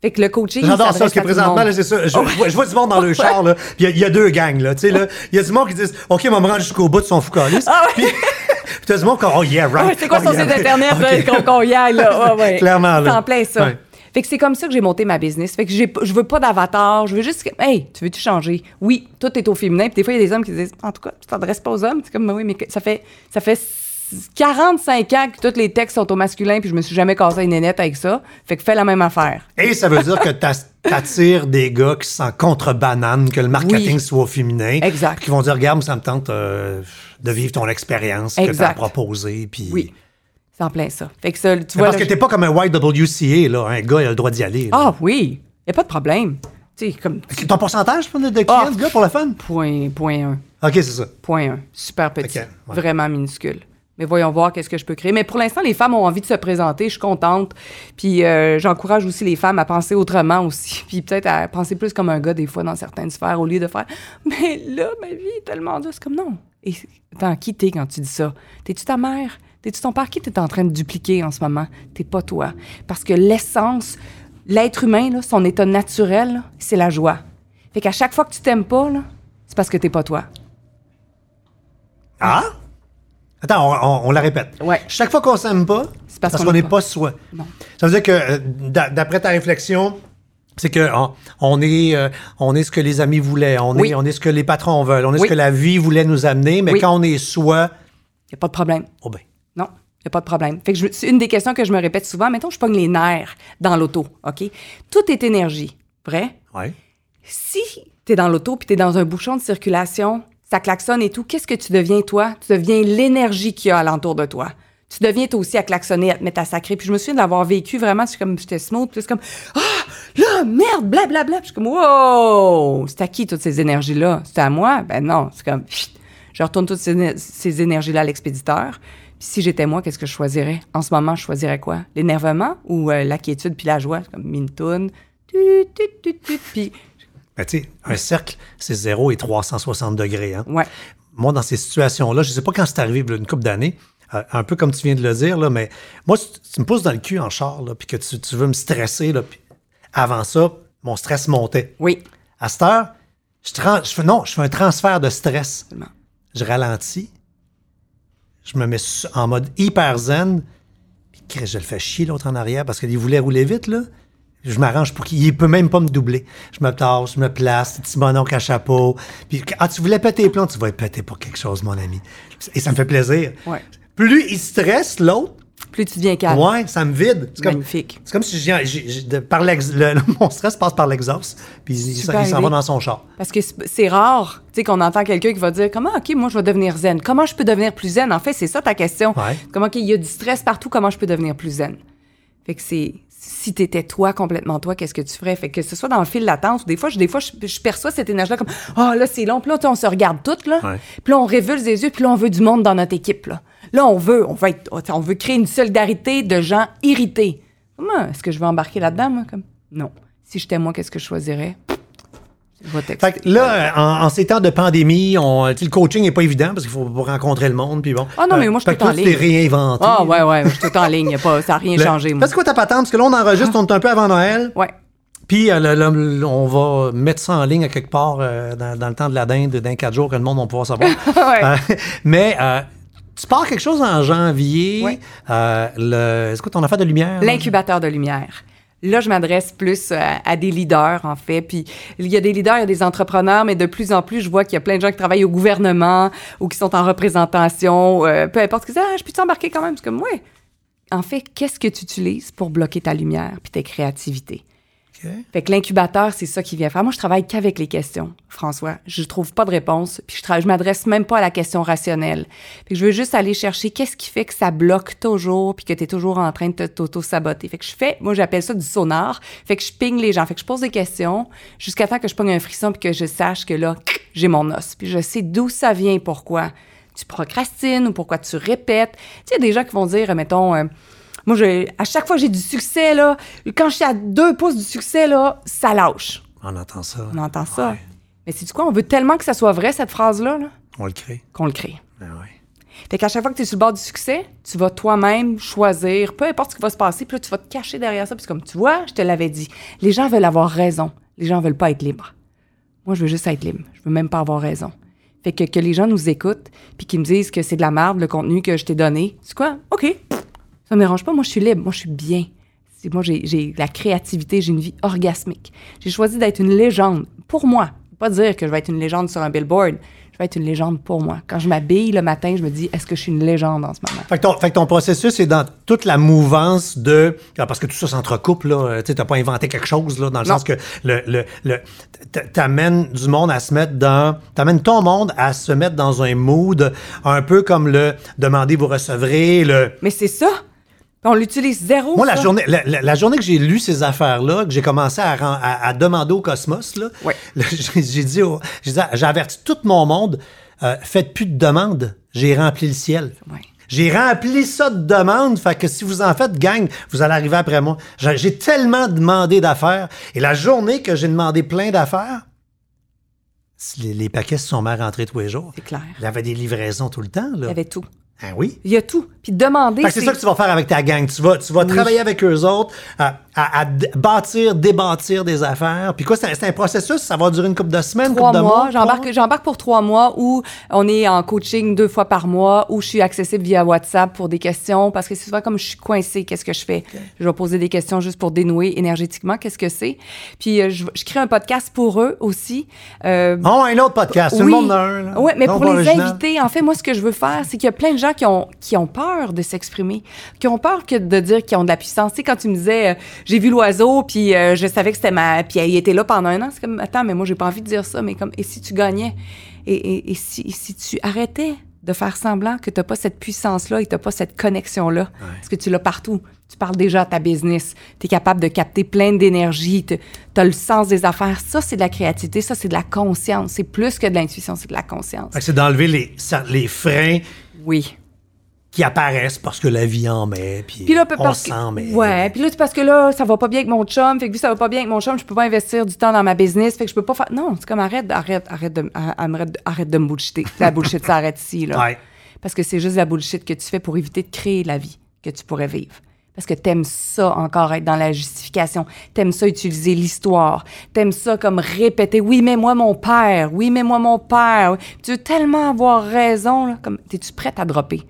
[SPEAKER 3] Fait que le coaching.
[SPEAKER 1] J'adore ça, parce que présentement, là, c'est ça. Je, je vois, je vois du monde dans le char, là. puis Il y, a- il y a deux gangs, là. Tu sais, là. Il y a du monde qui disent, OK, on va me rendre jusqu'au bout de son foucalis.
[SPEAKER 3] Ah ouais.
[SPEAKER 1] Puis, puis t'as du monde qui, oh yeah, right.
[SPEAKER 3] Ouais, c'est quoi
[SPEAKER 1] Oh,
[SPEAKER 3] son
[SPEAKER 1] yeah,
[SPEAKER 3] site internet là, qu'on y aille, là? Ouais, ouais.
[SPEAKER 1] Clairement, là.
[SPEAKER 3] En plein ça.
[SPEAKER 1] Ouais.
[SPEAKER 3] Fait que c'est comme ça que j'ai monté ma business. Fait que je veux pas d'avatar. Je veux juste hey, tu veux-tu changer? Oui, tout est au féminin. Puis des fois, il y a des hommes qui disent, en tout cas, tu t'adresses pas aux hommes. C'est comme, oui, mais ça fait, ça fait 45 ans que tous les textes sont au masculin, puis je me suis jamais cassé une nénette avec ça. Fait que fais la même affaire.
[SPEAKER 1] Et ça veut dire que t'attires des gars qui sont contre banane, que le marketing
[SPEAKER 3] Oui.
[SPEAKER 1] soit au féminin.
[SPEAKER 3] Exact.
[SPEAKER 1] Qui vont dire, regarde, ça me tente euh, de vivre ton expérience que t'as proposée. Puis...
[SPEAKER 3] Oui. C'est en plein ça. Fait que ça, tu
[SPEAKER 1] Mais
[SPEAKER 3] vois.
[SPEAKER 1] parce
[SPEAKER 3] là,
[SPEAKER 1] que t'es pas comme un YWCA, là. Un gars, il a le droit d'y aller. là.
[SPEAKER 3] Ah oui, y a pas de problème. Tu sais, comme
[SPEAKER 1] Ton pourcentage de, de clients, ce gars, pour le fun?
[SPEAKER 3] point, point 1.
[SPEAKER 1] OK, c'est ça.
[SPEAKER 3] Point 1. Super petit.
[SPEAKER 1] Ouais.
[SPEAKER 3] Vraiment minuscule. Mais voyons voir qu'est-ce que je peux créer. Mais pour l'instant, les femmes ont envie de se présenter. Je suis contente. Puis euh, j'encourage aussi les femmes à penser autrement aussi. Puis peut-être à penser plus comme un gars des fois dans certaines sphères au lieu de faire « Mais là, ma vie est tellement dure. » C'est comme non. Et attends, qui t'es quand tu dis ça? T'es-tu ta mère? T'es-tu ton père? Qui t'es en train de dupliquer en ce moment? T'es pas toi. Parce que l'essence, l'être humain, là, son état naturel, c'est la joie. Fait qu'à chaque fois que tu t'aimes pas, c'est parce que t'es pas toi.
[SPEAKER 1] Ah? Attends, on, on- on la répète.
[SPEAKER 3] Ouais.
[SPEAKER 1] Chaque fois qu'on s'aime pas,
[SPEAKER 3] C'est
[SPEAKER 1] parce,
[SPEAKER 3] parce
[SPEAKER 1] qu'on n'est
[SPEAKER 3] est
[SPEAKER 1] pas
[SPEAKER 3] pas.
[SPEAKER 1] soi.
[SPEAKER 3] Non.
[SPEAKER 1] Ça veut dire que, euh, d'a- d'après ta réflexion, c'est que on, on est, euh, on est ce que les amis voulaient, on,
[SPEAKER 3] Oui.
[SPEAKER 1] est, on est ce que les patrons veulent, on est
[SPEAKER 3] Oui.
[SPEAKER 1] ce que la vie voulait nous amener, mais
[SPEAKER 3] Oui.
[SPEAKER 1] quand on est soi,
[SPEAKER 3] Y a pas de problème.
[SPEAKER 1] oh ben.
[SPEAKER 3] A pas de problème. Fait que je- c'est une des questions que je me répète souvent. Mettons, je pogne les nerfs dans l'auto, OK? Tout est énergie, vrai?
[SPEAKER 1] Ouais.
[SPEAKER 3] Si tu es dans l'auto puis tu es dans un bouchon de circulation, ça klaxonne et tout, qu'est-ce que tu deviens, toi? Tu deviens l'énergie qu'il y a alentour de toi. Tu deviens toi aussi à klaxonner, à te mettre à sacrer. Puis je me souviens de l'avoir vécu vraiment, c'est comme j'étais smooth, puis c'est comme Ah, là, merde, blablabla. Puis je suis comme Wow! C'est à qui toutes ces énergies-là? C'est à moi? Ben non, c'est comme. Je retourne toutes ces, éner- ces énergies-là à l'expéditeur. Si j'étais moi, qu'est-ce que je choisirais? En ce moment, je choisirais quoi? L'énervement ou euh, la quiétude puis la joie? C'est Comme tut. Puis,
[SPEAKER 1] Ben, tu sais, un cercle, c'est 0 et 360 degrés. Hein?
[SPEAKER 3] ouais.
[SPEAKER 1] Moi, dans ces situations-là, je sais pas quand c'est arrivé, une couple d'années, euh, un peu comme tu viens de le dire, là, mais moi, si tu, me pousses dans le cul en char, puis que tu, tu veux me stresser, là, puis avant ça, mon stress montait.
[SPEAKER 3] Oui.
[SPEAKER 1] À cette heure, je, fais, non, je fais un transfert de stress.
[SPEAKER 3] Absolument.
[SPEAKER 1] Je ralentis, je me mets en mode hyper zen, puis je le fais chier l'autre en arrière parce qu'il voulait rouler vite, là. Je m'arrange pour qu'il ne peut même pas me doubler. Je me tasse, je me place, petit mononcle à chapeau. Puis, ah, tu voulais péter les plombs, tu vas péter pour quelque chose, mon ami. Et ça me fait plaisir.
[SPEAKER 3] Ouais.
[SPEAKER 1] Plus il stresse, l'autre,
[SPEAKER 3] Plus tu deviens calme.
[SPEAKER 1] ouais, ça me vide. C'est comme,
[SPEAKER 3] Magnifique.
[SPEAKER 1] c'est comme si de- par le- mon stress passe par l'exhaust, puis il, il s'en va dans son char.
[SPEAKER 3] Parce que c'est rare, tu sais, qu'on entend quelqu'un qui va dire comment, ok, moi je vais devenir zen. Comment je peux devenir plus zen? En fait, c'est ça ta question.
[SPEAKER 1] Ouais.
[SPEAKER 3] Comment ok, il y a du stress partout. Comment je peux devenir plus zen? Fait que c'est si t'étais toi complètement toi, qu'est-ce que tu ferais? Fait que ce soit dans le fil d'attente, ou des fois, je, des fois, je, je perçois cette énergie-là comme oh là c'est long, puis là on se regarde toutes là, puis là on révulse les yeux, puis là on veut du monde dans notre équipe là. Là on veut, on veut être, on veut créer une solidarité de gens irrités. Comment est-ce que je vais embarquer là-dedans moi comme? Non. Si j'étais moi, qu'est-ce que je choisirais?
[SPEAKER 1] Fait que là, euh, en, en ces temps de pandémie, on, le coaching n'est pas évident parce qu'il faut rencontrer le monde. Puis bon.
[SPEAKER 3] Ah non, mais moi, je suis
[SPEAKER 1] que
[SPEAKER 3] tout en
[SPEAKER 1] toi, tu t'es
[SPEAKER 3] ligne.
[SPEAKER 1] réinventé.
[SPEAKER 3] Ah ouais, ouais, je suis tout en ligne. pas, ça n'a rien
[SPEAKER 1] Le-
[SPEAKER 3] changé.
[SPEAKER 1] Parce quoi ta patente? Parce que là, on enregistre, on est un peu avant Noël.
[SPEAKER 3] Ouais.
[SPEAKER 1] Puis euh, le- le- on va mettre ça en ligne à quelque part euh, dans, dans le temps de la dinde, dans 4 jours que le monde va pouvoir savoir.
[SPEAKER 3] Ouais.
[SPEAKER 1] Euh, mais euh, tu pars quelque chose en janvier.
[SPEAKER 3] Ouais.
[SPEAKER 1] Euh, le, c'est quoi ton affaire de lumière?
[SPEAKER 3] L'incubateur de lumière. Là, je m'adresse plus euh, à, à des leaders, en fait. Puis il y a des leaders, il y a des entrepreneurs, mais de plus en plus, je vois qu'il y a plein de gens qui travaillent au gouvernement ou qui sont en représentation, euh, peu importe, qui disent Ah, je peux t'embarquer quand même? C'est comme, ouais. En fait, qu'est-ce que tu utilises pour bloquer ta lumière puis tes créativités? Fait que l'incubateur, c'est ça qui vient faire. Moi, je travaille qu'avec les questions, François. Je trouve pas de réponse, puis je, je m'adresse même pas à la question rationnelle. Que je veux juste aller chercher qu'est-ce qui fait que ça bloque toujours, puis que tu es toujours en train de te- t'auto-saboter. Fait que je fais, moi, j'appelle ça du sonar. Fait que je ping les gens. Fait que je pose des questions jusqu'à temps que je pogne un frisson, puis que je sache que là, j'ai mon os. Puis je sais d'où ça vient, pourquoi tu procrastines ou pourquoi tu répètes. Tu sais, il y a des gens qui vont dire, mettons... euh, moi, je, à chaque fois que j'ai du succès, là, quand je suis à deux pouces du succès, là, ça lâche.
[SPEAKER 1] On entend ça.
[SPEAKER 3] On entend ça.
[SPEAKER 1] Ouais.
[SPEAKER 3] Mais c'est du quoi? On veut tellement que ça soit vrai, cette phrase-là, là,
[SPEAKER 1] On le crée.
[SPEAKER 3] qu'on le crée.
[SPEAKER 1] Ben ouais.
[SPEAKER 3] Fait qu'à chaque fois que tu es sur le bord du succès, tu vas toi-même choisir, peu importe ce qui va se passer, puis là, tu vas te cacher derrière ça. Puis comme, tu vois, je te l'avais dit, les gens veulent avoir raison. Les gens veulent pas être libres. Moi, je veux juste être libre. Je veux même pas avoir raison. Fait que, que les gens nous écoutent, puis qu'ils me disent que c'est de la merde, le contenu que je t'ai donné. C'est quoi? OK. Ça me dérange pas. Moi, je suis libre. Moi, je suis bien. Moi, j'ai la créativité. J'ai une vie orgasmique. J'ai choisi d'être une légende pour moi. Pas dire que je vais être une légende sur un billboard. Je vais être une légende pour moi. Quand je m'habille le matin, je me dis, est-ce que je suis une légende en ce moment?
[SPEAKER 1] Fait que, ton, fait que ton processus est dans toute la mouvance de. ah, Parce que tout ça s'entrecoupe, là. euh, Tu t'as pas inventé quelque chose, là, dans le
[SPEAKER 3] Non.
[SPEAKER 1] sens que le, le, le, t'amènes du monde à se mettre dans. T'amènes ton monde à se mettre dans un mood un peu comme le demander, vous recevrez, le.
[SPEAKER 3] Mais c'est ça. On l'utilise zéro.
[SPEAKER 1] Moi, la
[SPEAKER 3] ça?
[SPEAKER 1] journée, la, la- la journée que j'ai lu ces affaires-là, que j'ai commencé à, ren- à- à demander au cosmos, là, j'ai dit, j'ai averti tout mon monde, euh, faites plus de demandes, j'ai rempli le ciel. J'ai rempli ça de demandes, fait que si vous en faites, gang, vous allez arriver après moi. J'ai tellement demandé d'affaires, et la journée que j'ai demandé plein d'affaires, les, les paquets se sont mis à rentrer tous les jours.
[SPEAKER 3] C'est clair.
[SPEAKER 1] Il y avait des livraisons tout le temps, là.
[SPEAKER 3] Il y avait tout.
[SPEAKER 1] Ah oui?
[SPEAKER 3] Il y a tout. Puis demander.
[SPEAKER 1] C'est ça que tu vas faire avec ta gang. Tu vas, tu vas travailler avec eux autres. Euh, à, bâtir, débâtir des affaires. Puis quoi, c'est un, processus, ça va durer une couple de semaines,
[SPEAKER 3] trois
[SPEAKER 1] couple de
[SPEAKER 3] mois.
[SPEAKER 1] mois.
[SPEAKER 3] J'embarque, pour trois mois où on est en coaching deux fois par mois, où je suis accessible via WhatsApp pour des questions parce que c'est souvent comme je suis coincée, qu'est-ce que je fais? Je vais poser des questions juste pour dénouer énergétiquement, qu'est-ce que c'est? Puis euh, je, je crée un podcast pour eux aussi. Euh,
[SPEAKER 1] Oh, un autre podcast, tout le
[SPEAKER 3] oui.
[SPEAKER 1] monde en a un. là.
[SPEAKER 3] Ouais, mais
[SPEAKER 1] Non,
[SPEAKER 3] pour les
[SPEAKER 1] original.
[SPEAKER 3] invités, en fait, moi, ce que je veux faire, c'est qu'il y a plein de gens qui ont, qui ont peur de s'exprimer, qui ont peur que de dire qu'ils ont de la puissance. Tu sais, quand tu me disais, euh, j'ai vu l'oiseau, puis euh, je savais que c'était ma... Puis il était là pendant un an, c'est comme, attends, mais moi, j'ai pas envie de dire ça, mais comme, et si tu gagnais? Et, et, et si, et si tu arrêtais de faire semblant que t'as pas cette puissance-là et t'as pas cette connexion-là, parce que tu l'as partout. Tu parles déjà à ta business, tu es capable de capter plein d'énergie, tu as le sens des affaires. Ça, c'est de la créativité, ça, c'est de la conscience. C'est plus que de l'intuition, c'est de la conscience.
[SPEAKER 1] C'est d'enlever les, les freins
[SPEAKER 3] Oui.
[SPEAKER 1] Qui apparaissent parce que la vie en met, puis,
[SPEAKER 3] Puis là,
[SPEAKER 1] on
[SPEAKER 3] parce que,
[SPEAKER 1] s'en met.
[SPEAKER 3] ouais, puis là, c'est parce que là, ça va pas bien avec mon chum. Fait que vu que ça va pas bien avec mon chum, je peux pas investir du temps dans ma business. Fait que je peux pas faire. Non, c'est comme arrête, arrête, arrête de, arrête, arrête de me bullshiter. La bullshit, ça arrête ici, là.
[SPEAKER 1] Ouais.
[SPEAKER 3] Parce que c'est juste la bullshit que tu fais pour éviter de créer la vie que tu pourrais vivre. Parce que t'aimes ça encore être dans la justification. T'aimes ça utiliser l'histoire. T'aimes ça comme répéter. Oui, mais moi, mon père. Oui, mais moi, mon père. Tu veux tellement avoir raison, là. Comme, t'es-tu prête à dropper?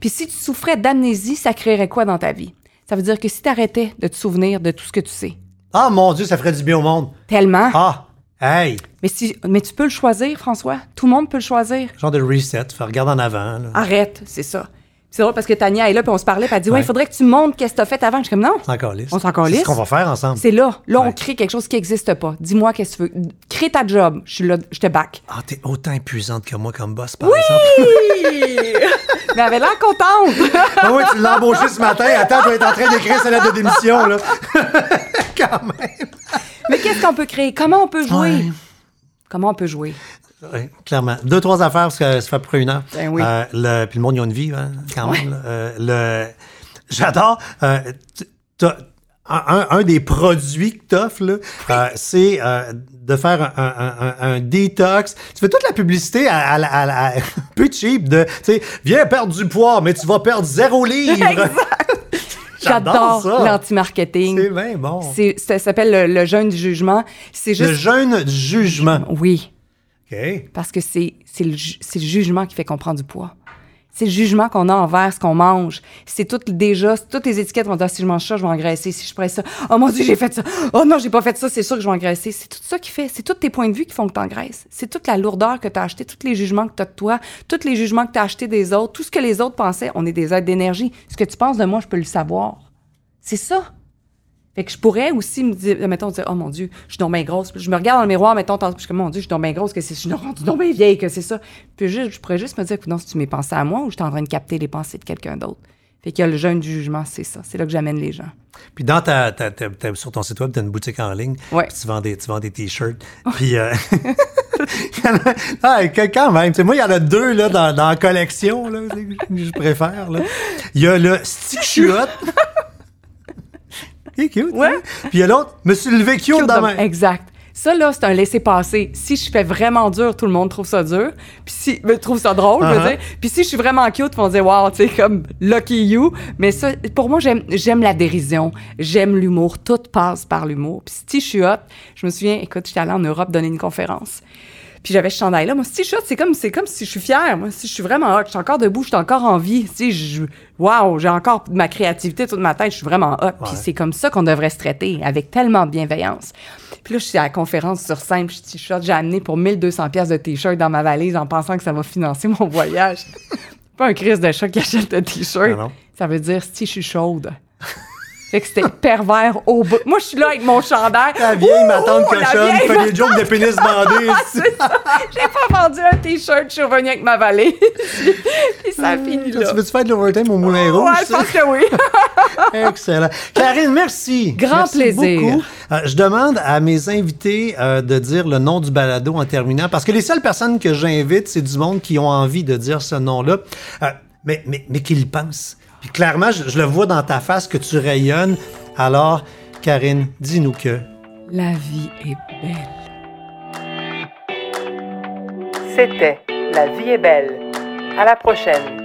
[SPEAKER 3] Puis si tu souffrais d'amnésie, ça créerait quoi dans ta vie? Ça veut dire que si t'arrêtais de te souvenir de tout ce que tu sais,
[SPEAKER 1] Ah, mon Dieu, ça ferait du bien au monde.
[SPEAKER 3] tellement.
[SPEAKER 1] Ah, hey,
[SPEAKER 3] Mais, si, mais tu peux le choisir, François. Tout le monde peut le choisir.
[SPEAKER 1] genre de reset, faire regarder en avant. là.
[SPEAKER 3] Arrête, c'est ça. C'est drôle parce que Tania est là, puis on se parlait, puis elle dit Ouais, il
[SPEAKER 1] Ouais.
[SPEAKER 3] faudrait que tu montres qu'est-ce que t'as fait avant. Je suis comme Non,
[SPEAKER 1] On s'en calisse.
[SPEAKER 3] On s'en
[SPEAKER 1] C'est ce qu'on va faire ensemble.
[SPEAKER 3] c'est là. Là, on crée quelque chose qui n'existe pas. Dis-moi qu'est-ce que tu veux. Crée ta job. Je suis là, je te back.
[SPEAKER 1] Ah, t'es autant épuisante que moi comme boss, par exemple.
[SPEAKER 3] mais elle avait l'air contente.
[SPEAKER 1] Ah oui, tu l'as embauché ce matin. Attends, tu vas être en train d'écrire sa lettre de démission, là. Quand même.
[SPEAKER 3] mais qu'est-ce qu'on peut créer? Comment on peut jouer?
[SPEAKER 1] Ouais.
[SPEAKER 3] Comment on peut jouer?
[SPEAKER 1] Oui, clairement. Deux, trois affaires, parce que ça fait à peu près une heure.
[SPEAKER 3] Ben oui.
[SPEAKER 1] Euh, le, puis le monde, ils ont une vie, hein, quand même. Euh, le, j'adore. euh, un, des produits que tu offres, c'est de faire un, un- un- un détox. Tu fais toute la publicité à, à, peu cheap de, tu sais, viens perdre du poids, mais tu vas perdre zéro livre. J'adore ça.
[SPEAKER 3] l'anti-marketing.
[SPEAKER 1] C'est bien bon.
[SPEAKER 3] C'est- Ça s'appelle le, le jeûne du jugement. C'est
[SPEAKER 1] Le jeûne du jugement.
[SPEAKER 3] Oui. Parce que c'est le, le jugement qui fait qu'on prend du poids. C'est le jugement qu'on a envers ce qu'on mange. C'est tout déjà, toutes les étiquettes vont dire si je mange ça, je vais engraisser. Si je prends ça, oh mon Dieu, j'ai fait ça. Oh non, j'ai pas fait ça, c'est sûr que je vais engraisser. C'est tout ça qui fait. C'est tous tes points de vue qui font que tu engraisses. C'est toute la lourdeur que tu as acheté, tous les jugements que tu as de toi, tous les jugements que tu as achetés des autres, tout ce que les autres pensaient. On est des êtres d'énergie. Ce que tu penses de moi, je peux le savoir. C'est ça. Fait que je pourrais aussi me dire, mettons, dire, oh mon Dieu, je suis donc bien grosse. Puis je me regarde dans le miroir, mettons, puis je suis comme, mon Dieu, je suis donc bien grosse, que c'est, je suis donc bien vieille, que c'est ça. Puis juste, je pourrais juste me dire, non, si tu m'es pensé à moi ou je suis en train de capter les pensées de quelqu'un d'autre? Fait a le jeûne du jugement, c'est ça. C'est là que j'amène les gens.
[SPEAKER 1] Puis dans ta, ta- ta- ta- sur ton site web, tu as une boutique en ligne.
[SPEAKER 3] Ouais.
[SPEAKER 1] Puis tu vends des, tu vends des t-shirts. Puis euh, ah, que- quand même, tu sais, moi, il y en a deux là, dans, dans la collection là, que je préfère. là. Il y a le stick est cute.
[SPEAKER 3] Ouais.
[SPEAKER 1] hein? Puis il y a l'autre, me suis levé cute
[SPEAKER 3] Cute
[SPEAKER 1] dans
[SPEAKER 3] de-
[SPEAKER 1] ma...
[SPEAKER 3] Exact. Ça, là, c'est un laisser-passer. Si je fais vraiment dur, tout le monde trouve ça dur. Puis si, me trouve ça drôle, je veux
[SPEAKER 1] Uh-huh.
[SPEAKER 3] dire. Puis si je suis vraiment cute, ils vont dire, wow, tu sais, comme lucky you. Mais ça, pour moi, j'aime, j'aime la dérision. J'aime l'humour. Tout passe par l'humour. Puis si je suis hot, je me souviens, écoute, j'étais allée en Europe donner une conférence. Puis j'avais ce chandail-là. Moi, suis hot, c'est comme, c'est comme si je suis fière. Moi, si je suis vraiment hot, je suis encore debout, je suis encore en vie. Tu sais, je, wow, j'ai encore ma créativité toute ma tête, je suis vraiment hot. Puis c'est comme ça qu'on devrait se traiter, avec tellement de bienveillance. Puis là, je suis à la conférence sur scène, je t-shirt, j'ai amené pour 1200 pièces de t-shirt dans ma valise en pensant que ça va financer mon voyage. Pas un crise de chat qui achète de t-shirt.
[SPEAKER 1] Non.
[SPEAKER 3] Ça veut dire si je suis chaude. Fait que c'était pervers au bout. Moi, je suis là avec mon chandail.
[SPEAKER 1] La vieille, ma tante
[SPEAKER 3] Ouh, la
[SPEAKER 1] cochonne, fait des jokes de pénis
[SPEAKER 3] ça. J'ai pas vendu un t-shirt, je suis revenue avec ma valise. Puis ça a fini
[SPEAKER 1] Là, tu veux-tu faire de l'overtime au Moulin Rouge?
[SPEAKER 3] Ouais, je pense que oui.
[SPEAKER 1] Excellent. Karine, merci.
[SPEAKER 3] Grand
[SPEAKER 1] Merci
[SPEAKER 3] plaisir.
[SPEAKER 1] beaucoup. Euh, je demande à mes invités euh, de dire le nom du balado en terminant, parce que les seules personnes que j'invite, c'est du monde qui ont envie de dire ce nom-là, euh, mais, mais, mais qui le pensent. Puis clairement, je, je le vois dans ta face que tu rayonnes. Alors, Karine, dis-nous que...
[SPEAKER 3] La vie est belle.
[SPEAKER 2] C'était La vie est belle. À la prochaine.